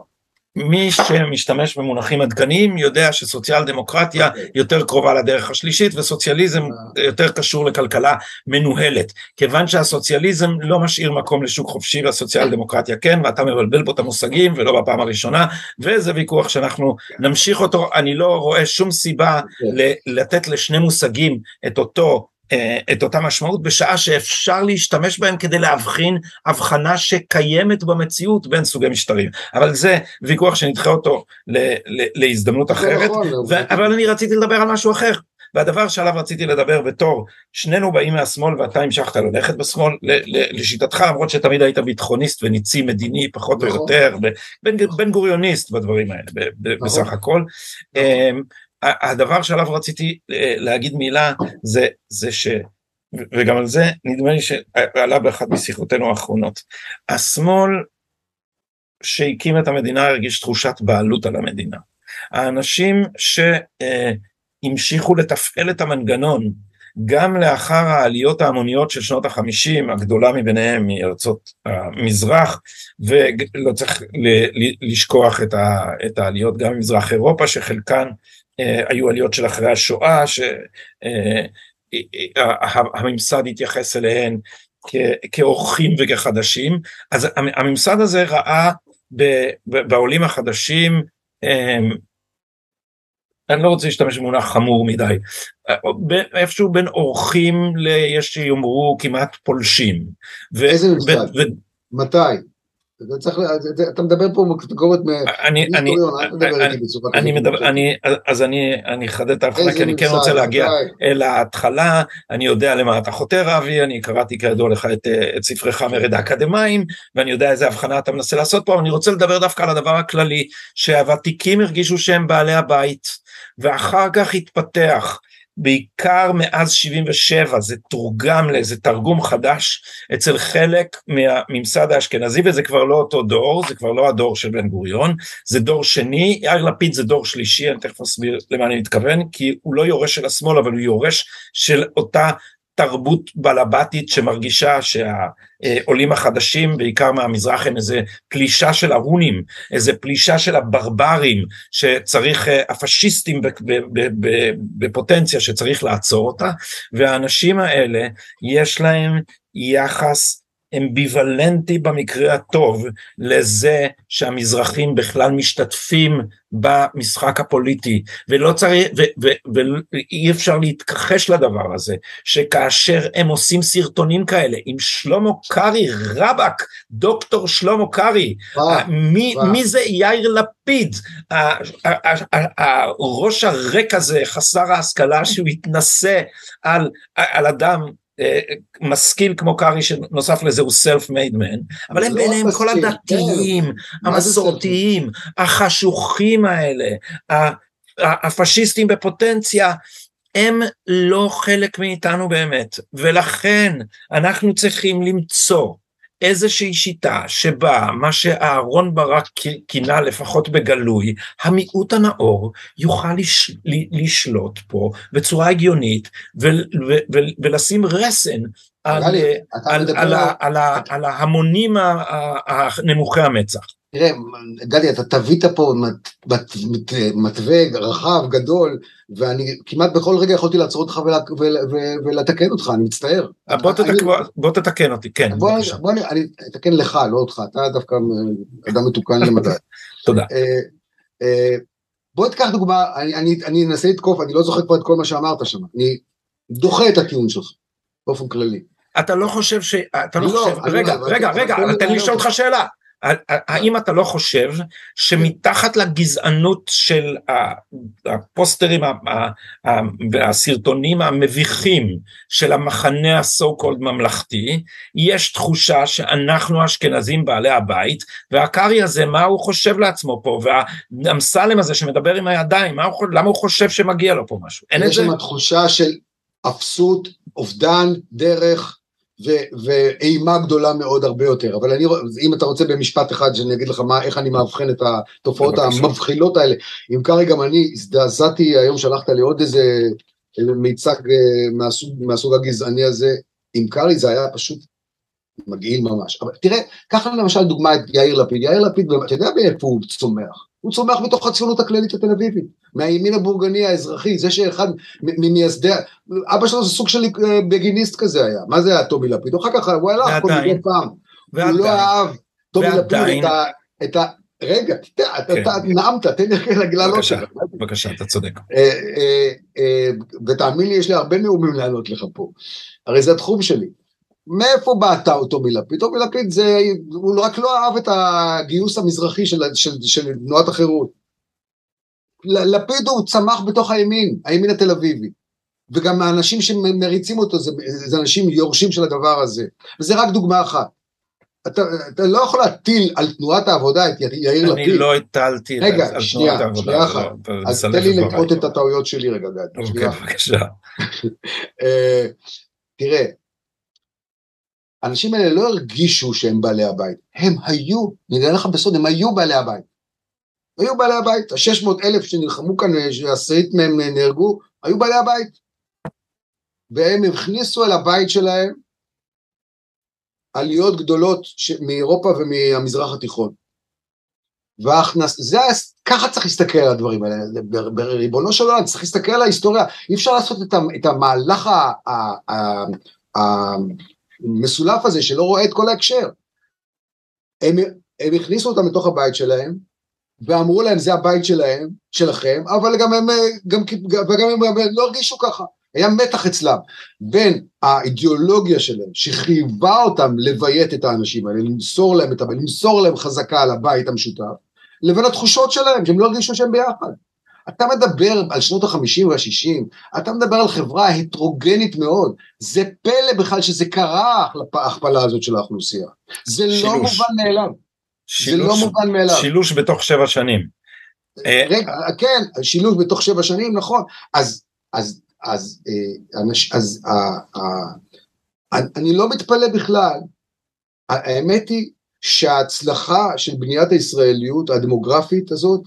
מי שמשתמש במונחים עדכניים יודע שסוציאל דמוקרטיה. אוקיי. יותר קרובה לדרך השלישית וסוציאליזם uh. יותר קשור לכלכלה מנוהלת. כיוון שהסוציאליזם לא משאיר מקום לשוק חופשי והסוציאל דמוקרטיה כן ואתה מבלבל פה את המושגים ולא בפעם הראשונה וזה ויכוח שאנחנו נמשיך אותו אני לא רואה שום סיבה. אוקיי. לתת לשני מושגים את אותו אה, את אותה משמעות בשעה שאפשר להשתמש בהם כדי להבחין הבחנה שקיימת במציאות בין סוגי משטרים. אבל זה ויכוח שנדחה אותו להזדמנות אחרת. נכון, אבל אני רציתי לדבר על משהו אחר. והדבר שעליו רציתי לדבר בתור שנינו באים מהשמאל ואתה המשכת ללכת בשמאל לשיטתך למרות שתמיד היית ביטחוניסט וניצי מדיני פחות או נכון. יותר בן גוריוניסט בדברים האלה נכון. בסך הכל. אמ, הדבר שעליו רציתי אה, להגיד מילה זה, זה ש... וגם על זה נדמה לי שעלה באחת משיחותינו האחרונות. השמאל שהקים את המדינה הרגיש תחושת בעלות על המדינה. האנשים שהמשיכו לתפעל את המנגנון גם לאחר העליות ההמוניות של שנות החמישים, הגדולה מביניהם מארצות המזרח, ולא צריך לשכוח את העליות גם ממזרח אירופה, שחלקן אה, היו עליות של אחרי השואה שהממסד אה, התייחס אליהן כאורחים וכחדשים, אז הממסד הזה ראה בעולים החדשים אני לא רוצה להשתמש במונח חמור מדי, איפשהו בין אורחים ליש שיאמרו כמעט פולשים. איזה מושג? מתי? אתה צריך, אתה מדבר פה בקטגוריות אני, אז אני אחדד את ההבחנה כי אני כן רוצה להגיע אל ההתחלה, אני יודע למה אתה חותר אבי, אני קראתי כידוע לך את ספרך מרד האקדמאים, ואני יודע איזה הבחנה אתה מנסה לעשות פה, אבל אני רוצה לדבר דווקא על הדבר הכללי, שהוותיקים הרגישו שהם בעלי הבית, ואחר כך התפתח. בעיקר מאז 77 זה תורגם לאיזה תרגום חדש אצל חלק מהממסד האשכנזי וזה כבר לא אותו דור, זה כבר לא הדור של בן גוריון, זה דור שני, יאיר לפיד זה דור שלישי, אני תכף אסביר למה אני מתכוון, כי הוא לא יורש של השמאל אבל הוא יורש של אותה תרבות בלבטית שמרגישה שהעולים החדשים בעיקר מהמזרח הם איזה פלישה של ההונים, איזה פלישה של הברברים שצריך, אה, הפשיסטים בפוטנציה שצריך לעצור אותה והאנשים האלה יש להם יחס אמביוולנטי במקרה הטוב לזה שהמזרחים בכלל משתתפים במשחק הפוליטי. ולא צריך ואי אפשר להתכחש לדבר הזה שכאשר הם עושים סרטונים כאלה עם שלמה קרעי רבאק דוקטור שלמה קרעי מי, מי זה יאיר לפיד? הראש הריק הזה חסר ההשכלה שהוא התנשא על, על אדם משכיל כמו קארי שנוסף לזה הוא self made man, אבל הם לא ביניהם כל הדתיים, כן. המסורתיים, החשוכים האלה, הפשיסטים בפוטנציה, הם לא חלק מאיתנו באמת, ולכן אנחנו צריכים למצוא איזושהי שיטה שבה מה שאהרון ברק כינה לפחות בגלוי, המיעוט הנאור יוכל לש, לשלוט פה בצורה הגיונית ו, ו, ו, ולשים רסן על, על, על, על, על, על ההמונים הנמוכי המצח. תראה, גדי, אתה תבית פה מתווה רחב, גדול, ואני כמעט בכל רגע יכולתי לעצור אותך ולתקן אותך, אני מצטער. בוא תתקן אותי, כן. בוא אני אתקן לך, לא אותך, אתה דווקא אדם מתוקן למדי. תודה. אה, אה, בוא תקח דוגמה, אני אנסה לתקוף, אני לא זוכר כבר את כל מה שאמרת שם, אני דוחה את הטיעון שלך, באופן כללי. אתה לא חושב ש... אתה לא, לא חושב... רגע, רגע, רגע, תן לי לשאול אותך שאלה. האם אתה לא חושב שמתחת לגזענות של הפוסטרים והסרטונים המביכים של המחנה הסו קולד ממלכתי, יש תחושה שאנחנו אשכנזים בעלי הבית, והקארי הזה מה הוא חושב לעצמו פה, והאמסלם הזה שמדבר עם הידיים, הוא, למה הוא חושב שמגיע לו פה משהו? יש שם תחושה של אפסות, אובדן, דרך, ואימה גדולה מאוד הרבה יותר, אבל אני, אם אתה רוצה במשפט אחד שאני אגיד לך מה, איך אני מאבחן את התופעות המבחילות האלה, אם קרעי גם אני הזדעזעתי, היום שלחת לי עוד איזה מיצג אה, מהסוג, מהסוג הגזעני הזה, עם קרעי זה היה פשוט מגעיל ממש, אבל תראה, קח למשל דוגמא את יאיר לפיד, יאיר לפיד, אתה יודע מאיפה הוא צומח? הוא צומח בתוך הציונות הכללית התל אביבית, מהימין הבורגני האזרחי, זה שאחד ממייסדי, אבא שלו זה סוג של אה, בגיניסט כזה היה, מה זה היה טומי לפיד? אחר כך הוא הלך כל מיני פעם, הוא לא אהב, טומי לפיד, את ה... רגע, אתה כן. נעמת, תן לי לענות לך. בבקשה, אתה צודק. אה, אה, ותאמין לי, יש לי הרבה נאומים לענות לך פה, הרי זה התחום שלי. מאיפה באת אותו מלפיד? טומי לפיד זה, הוא רק לא אהב את הגיוס המזרחי של, של, של תנועת החירות. לפיד הוא צמח בתוך הימין, הימין התל אביבי. וגם האנשים שמריצים אותו זה, זה אנשים יורשים של הדבר הזה. וזה רק דוגמה אחת. אתה, אתה לא יכול להטיל על תנועת העבודה את יאיר לפיד. אני לא הטלתי רגע, על שנייה, תנועת העבודה. רגע, שנייה אחת. אז תן לי לקרות את הטעויות שלי רגע, גד. אוקיי, בבקשה. אה, תראה, האנשים האלה לא הרגישו שהם בעלי הבית, הם היו, אני אגיד לך בסוד, הם היו בעלי הבית. היו בעלי הבית, ה-600 אלף שנלחמו כאן, שעשרית מהם נהרגו, היו בעלי הבית. והם הכניסו אל הבית שלהם עליות גדולות ש... מאירופה ומהמזרח התיכון. והכנס... זה, ככה צריך להסתכל על הדברים האלה, בריבונו של עולם, צריך להסתכל על ההיסטוריה, אי אפשר לעשות את המהלך ה... ה... ה... המסולף הזה שלא רואה את כל ההקשר. הם, הם הכניסו אותם לתוך הבית שלהם, ואמרו להם זה הבית שלהם, שלכם, אבל גם הם, גם, וגם הם, הם לא הרגישו ככה. היה מתח אצלם בין האידיאולוגיה שלהם שחייבה אותם לביית את האנשים האלה, למסור להם את הבית, למסור להם חזקה על הבית המשותף, לבין התחושות שלהם, שהם לא הרגישו שהם ביחד. אתה מדבר על שנות החמישים והשישים, אתה מדבר על חברה הטרוגנית מאוד, זה פלא בכלל שזה קרה, ההכפלה הזאת של האוכלוסייה. זה לא שילוש. לא מובן מאליו. שילוש, זה לא מובן מאליו. שילוש בתוך שבע שנים. אה, רגע, כן, שילוש בתוך שבע שנים, נכון. אז, אז, אז, אה, אז, אז אני לא מתפלא בכלל. האמת היא שההצלחה של בניית הישראליות הדמוגרפית הזאת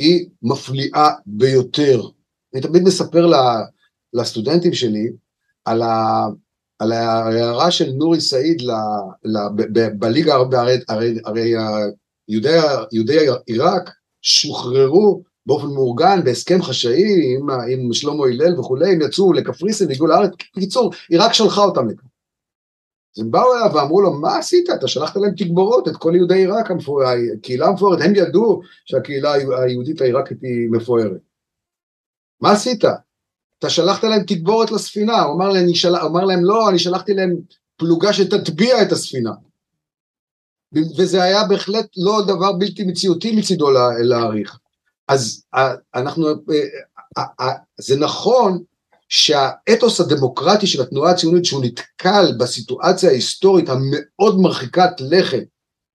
היא מפליאה ביותר. אני תמיד מספר לסטודנטים שלי על, ה, על ההערה של נורי סעיד בליגה, הרי, הרי, הרי יהודי, יהודי עיראק שוחררו באופן מאורגן בהסכם חשאי עם, עם שלמה הלל וכולי, הם יצאו לקפריסין והגיעו לארץ, בקיצור, עיראק שלחה אותם לכאן. אז הם באו אליו ואמרו לו, מה עשית? אתה שלחת להם תגבורות, את כל יהודי עיראק, הקהילה המפוארת, הם ידעו שהקהילה היהודית העיראקית היא מפוארת. מה עשית? אתה שלחת להם תגבורת לספינה, הוא אמר להם, של... אמר להם לא, אני שלחתי להם פלוגה שתטביע את הספינה. וזה היה בהחלט לא דבר בלתי מציאותי מצידו להעריך. אז אנחנו, זה נכון שהאתוס הדמוקרטי של התנועה הציונית שהוא נתקל בסיטואציה ההיסטורית המאוד מרחיקת לכת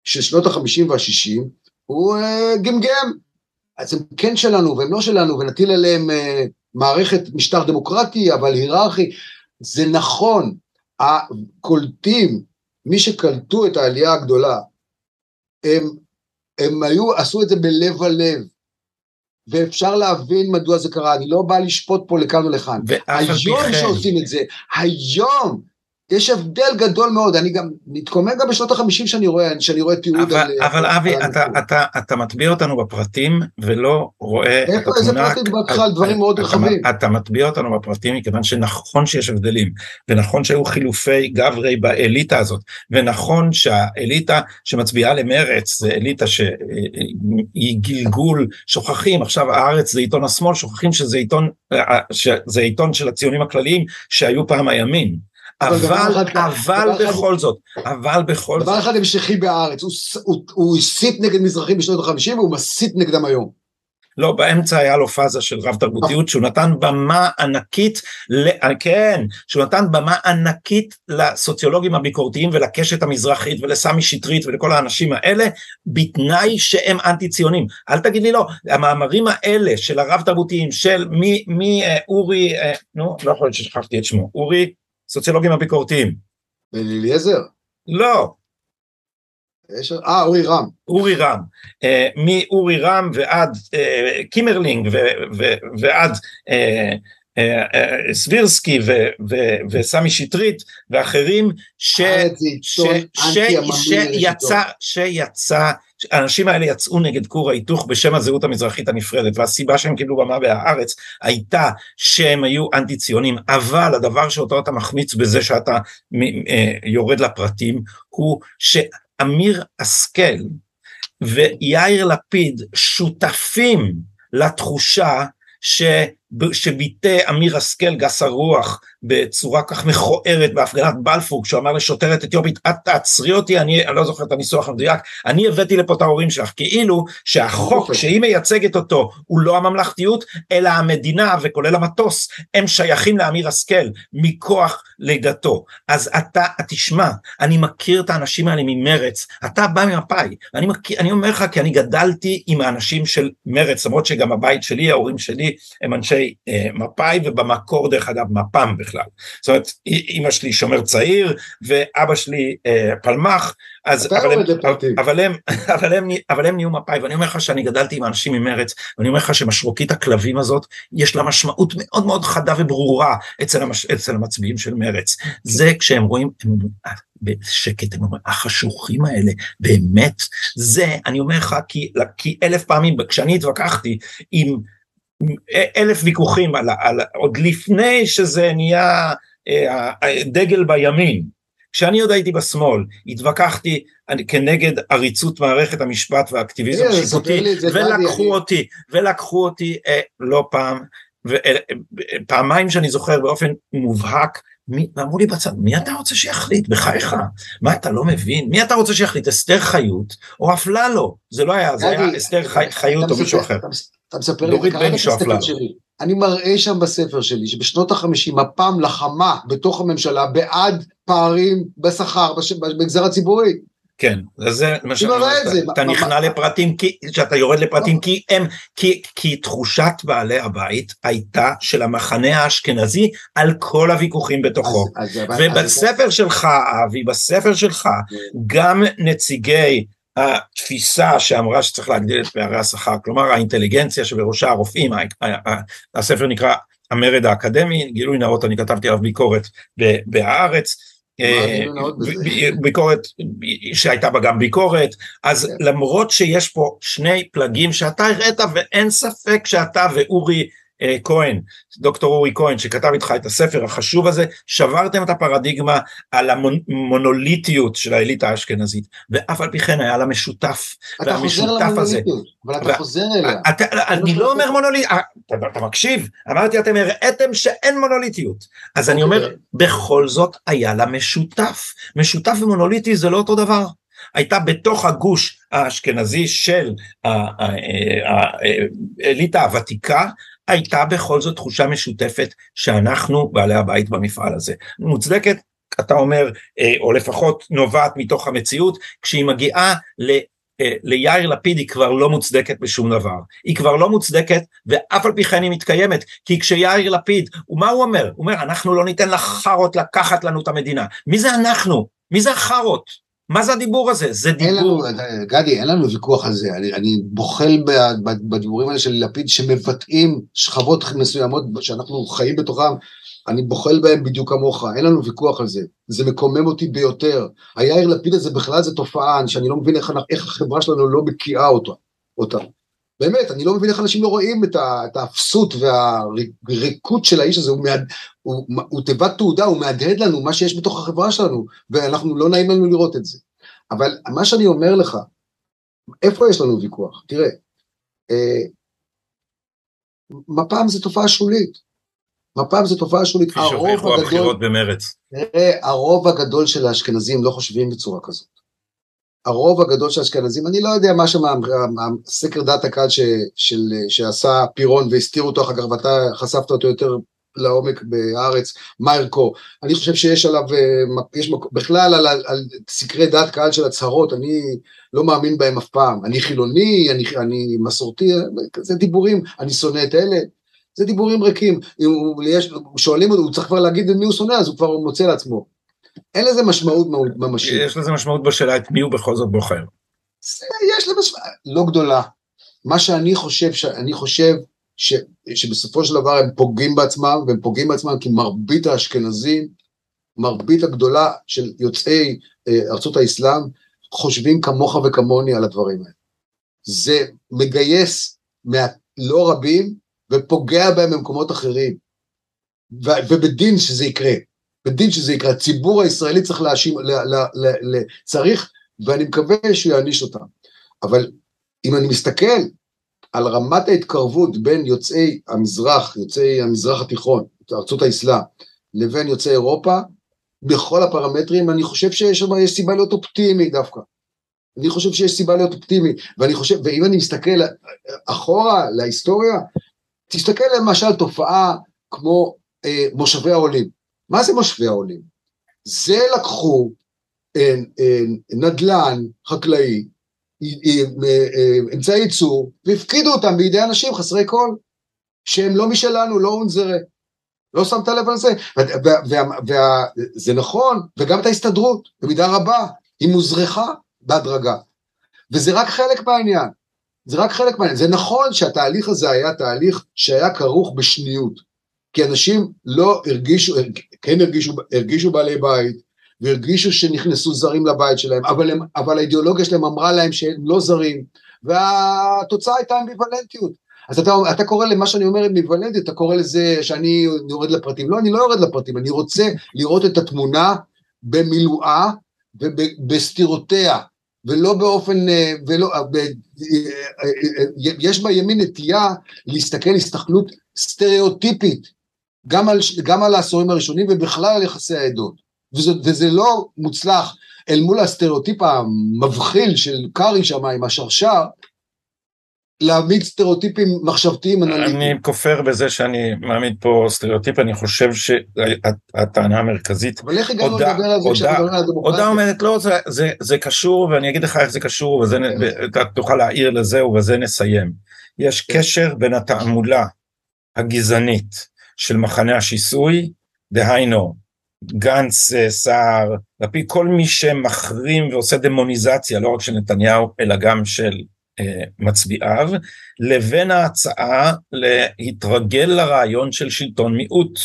של שנות החמישים והשישים, הוא uh, גמגם. אז הם כן שלנו והם לא שלנו ונטיל עליהם uh, מערכת משטר דמוקרטי אבל היררכי. זה נכון, הקולטים, מי שקלטו את העלייה הגדולה, הם, הם היו, עשו את זה בלב הלב, ואפשר להבין מדוע זה קרה, אני לא בא לשפוט פה לכאן ולכאן. היום שעושים את זה, היום יש הבדל גדול מאוד, אני גם מתקומם גם בשנות החמישים שאני רואה, שאני רואה תיעוד אבל, על... אבל על אבי, אתה, אתה, אתה מטביע אותנו בפרטים ולא רואה את התמונה... איזה פרטים בהתחלה? דברים מאוד רחבים. אתה מטביע אותנו בפרטים מכיוון שנכון שיש הבדלים, ונכון שהיו חילופי גברי באליטה הזאת, ונכון שהאליטה שמצביעה למרץ זה אליטה שהיא גלגול, שוכחים, עכשיו הארץ זה עיתון השמאל, שוכחים שזה עיתון, שזה עיתון של הציונים הכלליים שהיו פעם הימין. אבל, אבל בכל זאת, אבל בכל זאת. דבר אחד המשכי בארץ, הוא הסית נגד מזרחים בשנות ה-50 והוא מסית נגדם היום. לא, באמצע היה לו פאזה של רב תרבותיות שהוא נתן במה ענקית, כן, שהוא נתן במה ענקית לסוציולוגים הביקורתיים ולקשת המזרחית ולסמי שטרית ולכל האנשים האלה, בתנאי שהם אנטי ציונים. אל תגיד לי לא, המאמרים האלה של הרב תרבותיים, של מי, מי אה, אורי, אה, נו, לא יכול להיות ששכחתי את שמו, אורי, סוציולוגים הביקורתיים. אליעזר? לא, אה, אורי רם. אורי רם. אה, מאורי רם ועד אה, קימרלינג ו, ו, ועד אה, אה, אה, סבירסקי וסמי שטרית ואחרים ש, ש, ש, שיצא, שיצא, האנשים האלה יצאו נגד כור ההיתוך בשם הזהות המזרחית הנפרדת והסיבה שהם קיבלו במה בהארץ הייתה שהם היו אנטי ציונים אבל הדבר שאותו אתה מחמיץ בזה שאתה אה, יורד לפרטים הוא ש... אמיר השכל ויאיר לפיד שותפים לתחושה ש... שביטא אמיר השכל גס הרוח בצורה כך מכוערת בהפגנת בלפור כשהוא אמר לשוטרת אתיופית את תעצרי אותי אני, אני לא זוכר את הניסוח המדויק אני הבאתי לפה את ההורים שלך כאילו שהחוק שהיא מייצגת אותו הוא לא הממלכתיות אלא המדינה וכולל המטוס הם שייכים לאמיר השכל מכוח לידתו. אז אתה תשמע אני מכיר את האנשים האלה ממרץ אתה בא ממפא"י אני, אני אומר לך כי אני גדלתי עם האנשים של מרץ למרות שגם הבית שלי ההורים שלי הם אנשי אה, מפא"י ובמקור דרך אגב מפ"ם בכלל. זאת אומרת, אימא שלי שומר צעיר ואבא שלי אה, פלמח, אז, אבל, הם, אבל, הם, אבל, הם, אבל הם נהיו מפא"י, ואני אומר לך שאני גדלתי עם אנשים ממרץ, ואני אומר לך שמשרוקית הכלבים הזאת, יש לה משמעות מאוד מאוד חדה וברורה אצל, המש, אצל המצביעים של מרץ. זה כשהם רואים, הם בשקט, הם אומרים, החשוכים האלה, באמת, זה, אני אומר לך, כי, כי אלף פעמים, כשאני התווכחתי עם אלף ויכוחים על, על, עוד לפני שזה נהיה אה, דגל בימין. כשאני עוד הייתי בשמאל, התווכחתי כנגד עריצות מערכת המשפט והאקטיביזם השיפוטי, ולקחו אותי, ולקחו אותי אה, לא פעם, אה, שאני זוכר באופן מובהק, ואמרו לי בצד, מי אתה רוצה שיחליט? בחייך, מה אתה לא מבין? מי אתה רוצה שיחליט? אסתר חיות או אפללו? זה לא היה, זה היה אסתר חיות או מישהו אחר. אתה מספר לי, את הספר שלי. אני מראה שם בספר שלי שבשנות החמישים מפ"ם לחמה בתוך הממשלה בעד פערים בשכר במגזר הציבורי. כן, זה מה שאני אומר, אתה נכנע לפרטים, שאתה יורד לפרטים, כי הם, כי תחושת בעלי הבית הייתה של המחנה האשכנזי על כל הוויכוחים בתוכו. ובספר שלך, אבי, בספר שלך, כן. גם נציגי התפיסה שאמרה שצריך להגדיל את פערי השכר, כלומר האינטליגנציה שבראשה הרופאים, הספר נקרא המרד האקדמי, גילוי נאות, אני כתבתי עליו ביקורת בהארץ, אה, ביקורת שהייתה בה גם ביקורת, אז כן. למרות שיש פה שני פלגים שאתה הראית ואין ספק שאתה ואורי כהן, דוקטור אורי כהן שכתב איתך את הספר החשוב הזה, שברתם את הפרדיגמה על המונוליטיות של האליטה האשכנזית, ואף על פי כן היה לה משותף, והמשותף הזה. אבל אתה חוזר אליה. אני לא אומר מונוליטיות, אה, אתה מקשיב, אמרתי אתם הראיתם שאין מונוליטיות, אז אני אומר, אוקיי. בכל זאת היה לה משותף, משותף ומונוליטי זה לא אותו דבר. הייתה בתוך הגוש האשכנזי של האליטה הוותיקה, הייתה בכל זאת תחושה משותפת שאנחנו בעלי הבית במפעל הזה. מוצדקת, אתה אומר, אה, או לפחות נובעת מתוך המציאות, כשהיא מגיעה ל... אה, ליאיר לפיד היא כבר לא מוצדקת בשום דבר. היא כבר לא מוצדקת ואף על פי כן היא מתקיימת. כי כשיאיר לפיד, ומה הוא אומר? הוא אומר אנחנו לא ניתן לחארות לקחת לנו את המדינה. מי זה אנחנו? מי זה החארות? מה זה הדיבור הזה? זה דיבור... אין לנו, גדי, אין לנו ויכוח על זה. אני, אני בוחל בדיבורים האלה של לפיד שמבטאים שכבות מסוימות שאנחנו חיים בתוכם, אני בוחל בהם בדיוק כמוך, אין לנו ויכוח על זה. זה מקומם אותי ביותר. היאיר לפיד הזה בכלל זה תופעה שאני לא מבין איך, איך החברה שלנו לא בקיאה אותה. אותה. באמת, אני לא מבין איך אנשים לא רואים את האפסות והריקות של האיש הזה, הוא, מהד, הוא, הוא תיבת תעודה, הוא מהדהד לנו מה שיש בתוך החברה שלנו, ואנחנו לא נעים לנו לראות את זה. אבל מה שאני אומר לך, איפה יש לנו ויכוח? תראה, אה, מפ"ם זה תופעה שולית. מפ"ם זו תופעה שולית. כפי שהוכיחו הבחירות במרץ. תראה, הרוב הגדול של האשכנזים לא חושבים בצורה כזאת. הרוב הגדול של האשכנזים, אני לא יודע מה שם הסקר דעת הקהל ש, של, שעשה פירון והסתיר אותו אחר כך ואתה חשפת אותו יותר לעומק בארץ, מה ערכו. אני חושב שיש עליו, אה, יש בכלל על, על, על סקרי דעת קהל של הצהרות, אני לא מאמין בהם אף פעם. אני חילוני, אני, אני מסורתי, זה דיבורים, אני שונא את אלה. זה דיבורים ריקים, אם הוא, יש, שואלים הוא צריך כבר להגיד את מי הוא שונא, אז הוא כבר מוצא לעצמו. אין לזה משמעות ממשית. יש לזה משמעות בשאלה את מי הוא בכל זאת בוחר. יש לזה משמעות, לא גדולה. מה שאני חושב, שאני חושב ש, שבסופו של דבר הם פוגעים בעצמם, והם פוגעים בעצמם כי מרבית האשכנזים, מרבית הגדולה של יוצאי אה, ארצות האסלאם, חושבים כמוך וכמוני על הדברים האלה. זה מגייס מה, לא רבים ופוגע בהם במקומות אחרים. ו- ובדין שזה יקרה, בדין שזה יקרה, הציבור הישראלי צריך להאשים, צריך, ואני מקווה שהוא יעניש אותם. אבל אם אני מסתכל על רמת ההתקרבות בין יוצאי המזרח, יוצאי המזרח התיכון, ארצות האסלאם, לבין יוצאי אירופה, בכל הפרמטרים, אני חושב שיש שם, יש סיבה להיות אופטימי דווקא. אני חושב שיש סיבה להיות אופטימי, ואני חושב, ואם אני מסתכל אחורה להיסטוריה, תסתכל למשל תופעה כמו אה, מושבי העולים. מה זה מושבי העולים? זה לקחו אה, אה, נדל"ן חקלאי, אה, אמצעי ייצור, והפקידו אותם בידי אנשים חסרי כל, שהם לא משלנו, לא אונזרה. לא שמת לב על זה? וזה נכון, וגם את ההסתדרות, במידה רבה, היא מוזרחה בהדרגה. וזה רק חלק מהעניין. זה רק חלק מהעניין. זה נכון שהתהליך הזה היה תהליך שהיה כרוך בשניות, כי אנשים לא הרגישו, כן הרגישו, הרגישו בעלי בית, והרגישו שנכנסו זרים לבית שלהם, אבל, הם, אבל האידיאולוגיה שלהם אמרה להם שהם לא זרים, והתוצאה הייתה אמביוולנטיות. אז אתה, אתה קורא למה שאני אומר אמביוולנטיות, אתה קורא לזה שאני יורד לפרטים. לא, אני לא יורד לפרטים, אני רוצה לראות את התמונה במילואה ובסתירותיה, ולא באופן, ולא, אה, יש בימין נטייה להסתכל הסתכלות סטריאוטיפית, גם על, גם על העשורים הראשונים ובכלל על יחסי העדות, וזה, וזה לא מוצלח אל מול הסטריאוטיפ המבחיל של קארי שם עם השרשרת, להעמיד סטריאוטיפים מחשבתיים אנליטיים. אני כופר בזה שאני מעמיד פה סטריאוטיפ, אני חושב שהטענה המרכזית, אבל איך הגענו לדבר על זה כשאתה מדבר על הדמוקרטיה? הודעה אומרת לא, זה, זה, זה קשור ואני אגיד לך איך זה קשור, וזה, אתה תוכל להעיר לזה ובזה נסיים. יש כן. קשר בין התעמולה הגזענית של מחנה השיסוי, דהיינו גנץ, אה, סער, לפיד, כל מי שמחרים ועושה דמוניזציה לא רק של נתניהו אלא גם של אה, מצביעיו, לבין ההצעה להתרגל לרעיון של שלטון מיעוט.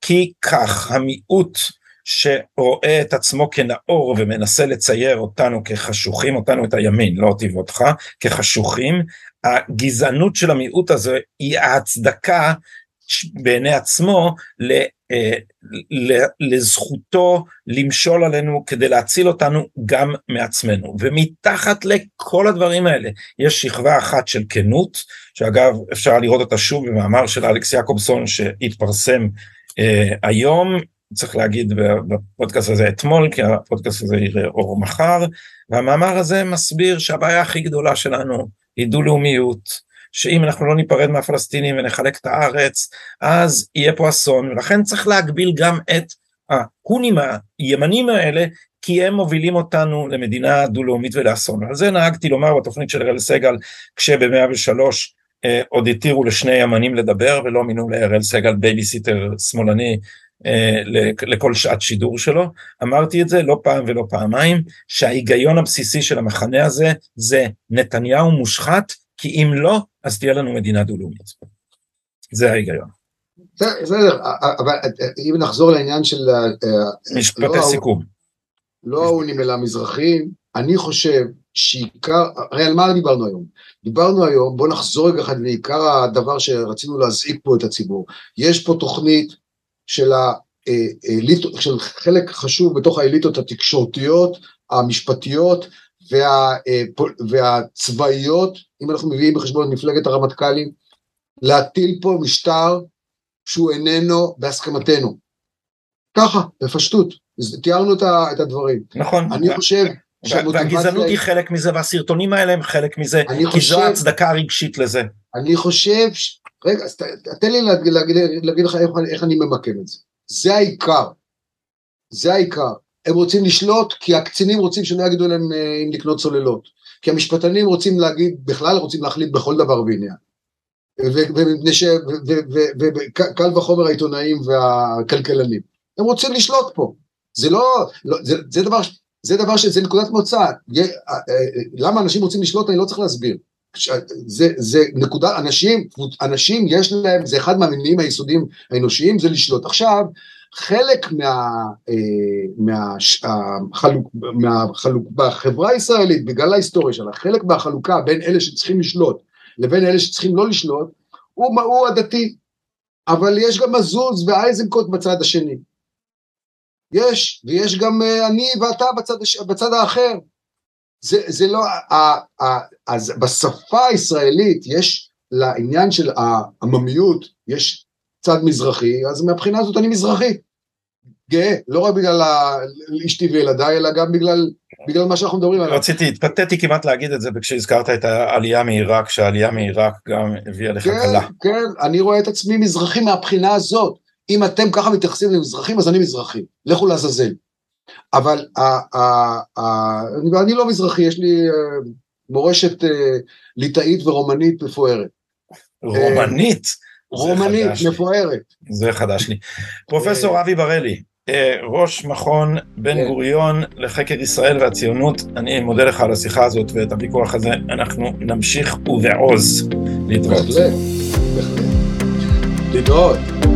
כי כך המיעוט שרואה את עצמו כנאור ומנסה לצייר אותנו כחשוכים, אותנו את הימין, לא אותי ואותך, כחשוכים, הגזענות של המיעוט הזה היא ההצדקה בעיני עצמו אה, לזכותו למשול עלינו כדי להציל אותנו גם מעצמנו. ומתחת לכל הדברים האלה יש שכבה אחת של כנות, שאגב אפשר לראות אותה שוב במאמר של אלכס יעקובסון שהתפרסם אה, היום, צריך להגיד בפודקאסט הזה אתמול, כי הפודקאסט הזה יראה אור מחר, והמאמר הזה מסביר שהבעיה הכי גדולה שלנו היא דו-לאומיות. שאם אנחנו לא ניפרד מהפלסטינים ונחלק את הארץ, אז יהיה פה אסון, ולכן צריך להגביל גם את ההונים הימנים האלה, כי הם מובילים אותנו למדינה דו-לאומית ולאסון. על זה נהגתי לומר בתוכנית של אראל סגל, כשב-103 אה, עוד התירו לשני ימנים לדבר ולא מינו לאראל סגל בייביסיטר שמאלני אה, לכל שעת שידור שלו, אמרתי את זה לא פעם ולא פעמיים, שההיגיון הבסיסי של המחנה הזה זה נתניהו מושחת, כי אם לא, אז תהיה לנו מדינה דו-לאומית. זה ההיגיון. בסדר, אבל אם נחזור לעניין של... אה, משפטי לא סיכום. לא האונים אלא המזרחים, אני חושב שעיקר, הרי על מה דיברנו היום? דיברנו היום, בואו נחזור רגע אחד לעיקר הדבר שרצינו להזעיק פה את הציבור. יש פה תוכנית של, האליטות, של חלק חשוב בתוך האליטות התקשורתיות, המשפטיות, וה, אה, והצבאיות, אם אנחנו מביאים בחשבון את מפלגת הרמטכ"לים, להטיל פה משטר שהוא איננו בהסכמתנו. ככה, בפשטות, תיארנו את הדברים. נכון. אני חושב והגזענות היא חלק מזה והסרטונים האלה הם חלק מזה, כי זו ההצדקה הרגשית לזה. אני חושב, רגע, תן לי להגיד לך איך אני ממקם את זה. זה העיקר. זה העיקר. הם רוצים לשלוט כי הקצינים רוצים שלא יגידו להם אה, אם לקנות צוללות. כי המשפטנים רוצים להגיד, בכלל רוצים להחליט בכל דבר בעניין. ומפני ש... וקל וחומר העיתונאים והכלכלנים. הם רוצים לשלוט פה. זה לא, לא זה, זה דבר, זה דבר שזה נקודת מוצא. אה, אה, למה אנשים רוצים לשלוט אני לא צריך להסביר. זה, זה נקודה, אנשים, אנשים יש להם, זה אחד מהמניעים היסודיים האנושיים, זה לשלוט. עכשיו, חלק מה, מהחלוק, מהחלוק, בחברה הישראלית, בגלל ההיסטוריה שלה, חלק מהחלוקה בין אלה שצריכים לשלוט לבין אלה שצריכים לא לשלוט, הוא, הוא הדתי. אבל יש גם מזוז ואייזנקוט בצד השני. יש, ויש גם אה, אני ואתה בצד, בצד האחר. זה, זה לא, ה, ה, אז בשפה הישראלית יש לעניין של העממיות, יש צד מזרחי, אז מהבחינה הזאת אני מזרחי. גאה, לא רק בגלל אשתי וילדיי, אלא גם בגלל, בגלל מה שאנחנו מדברים עליו. רציתי, התפתיתי כמעט להגיד את זה כשהזכרת את העלייה מעיראק, שהעלייה מעיראק גם הביאה לך כן, קלה. כן, אני רואה את עצמי מזרחי מהבחינה הזאת. אם אתם ככה מתייחסים למזרחים, אז אני מזרחי. לכו לעזאזל. אבל ה, ה, ה, אני, לא מזרחי, יש לי uh, מורשת uh, ליטאית ורומנית מפוארת. רומנית? רומנית, מפוארת. זה חדש לי. פרופסור אבי בראלי, ראש מכון בן כן. גוריון לחקר ישראל והציונות, אני מודה לך על השיחה הזאת ואת הוויכוח הזה, אנחנו נמשיך ובעוז להתראות. בהחלט, בהחלט. להתראות.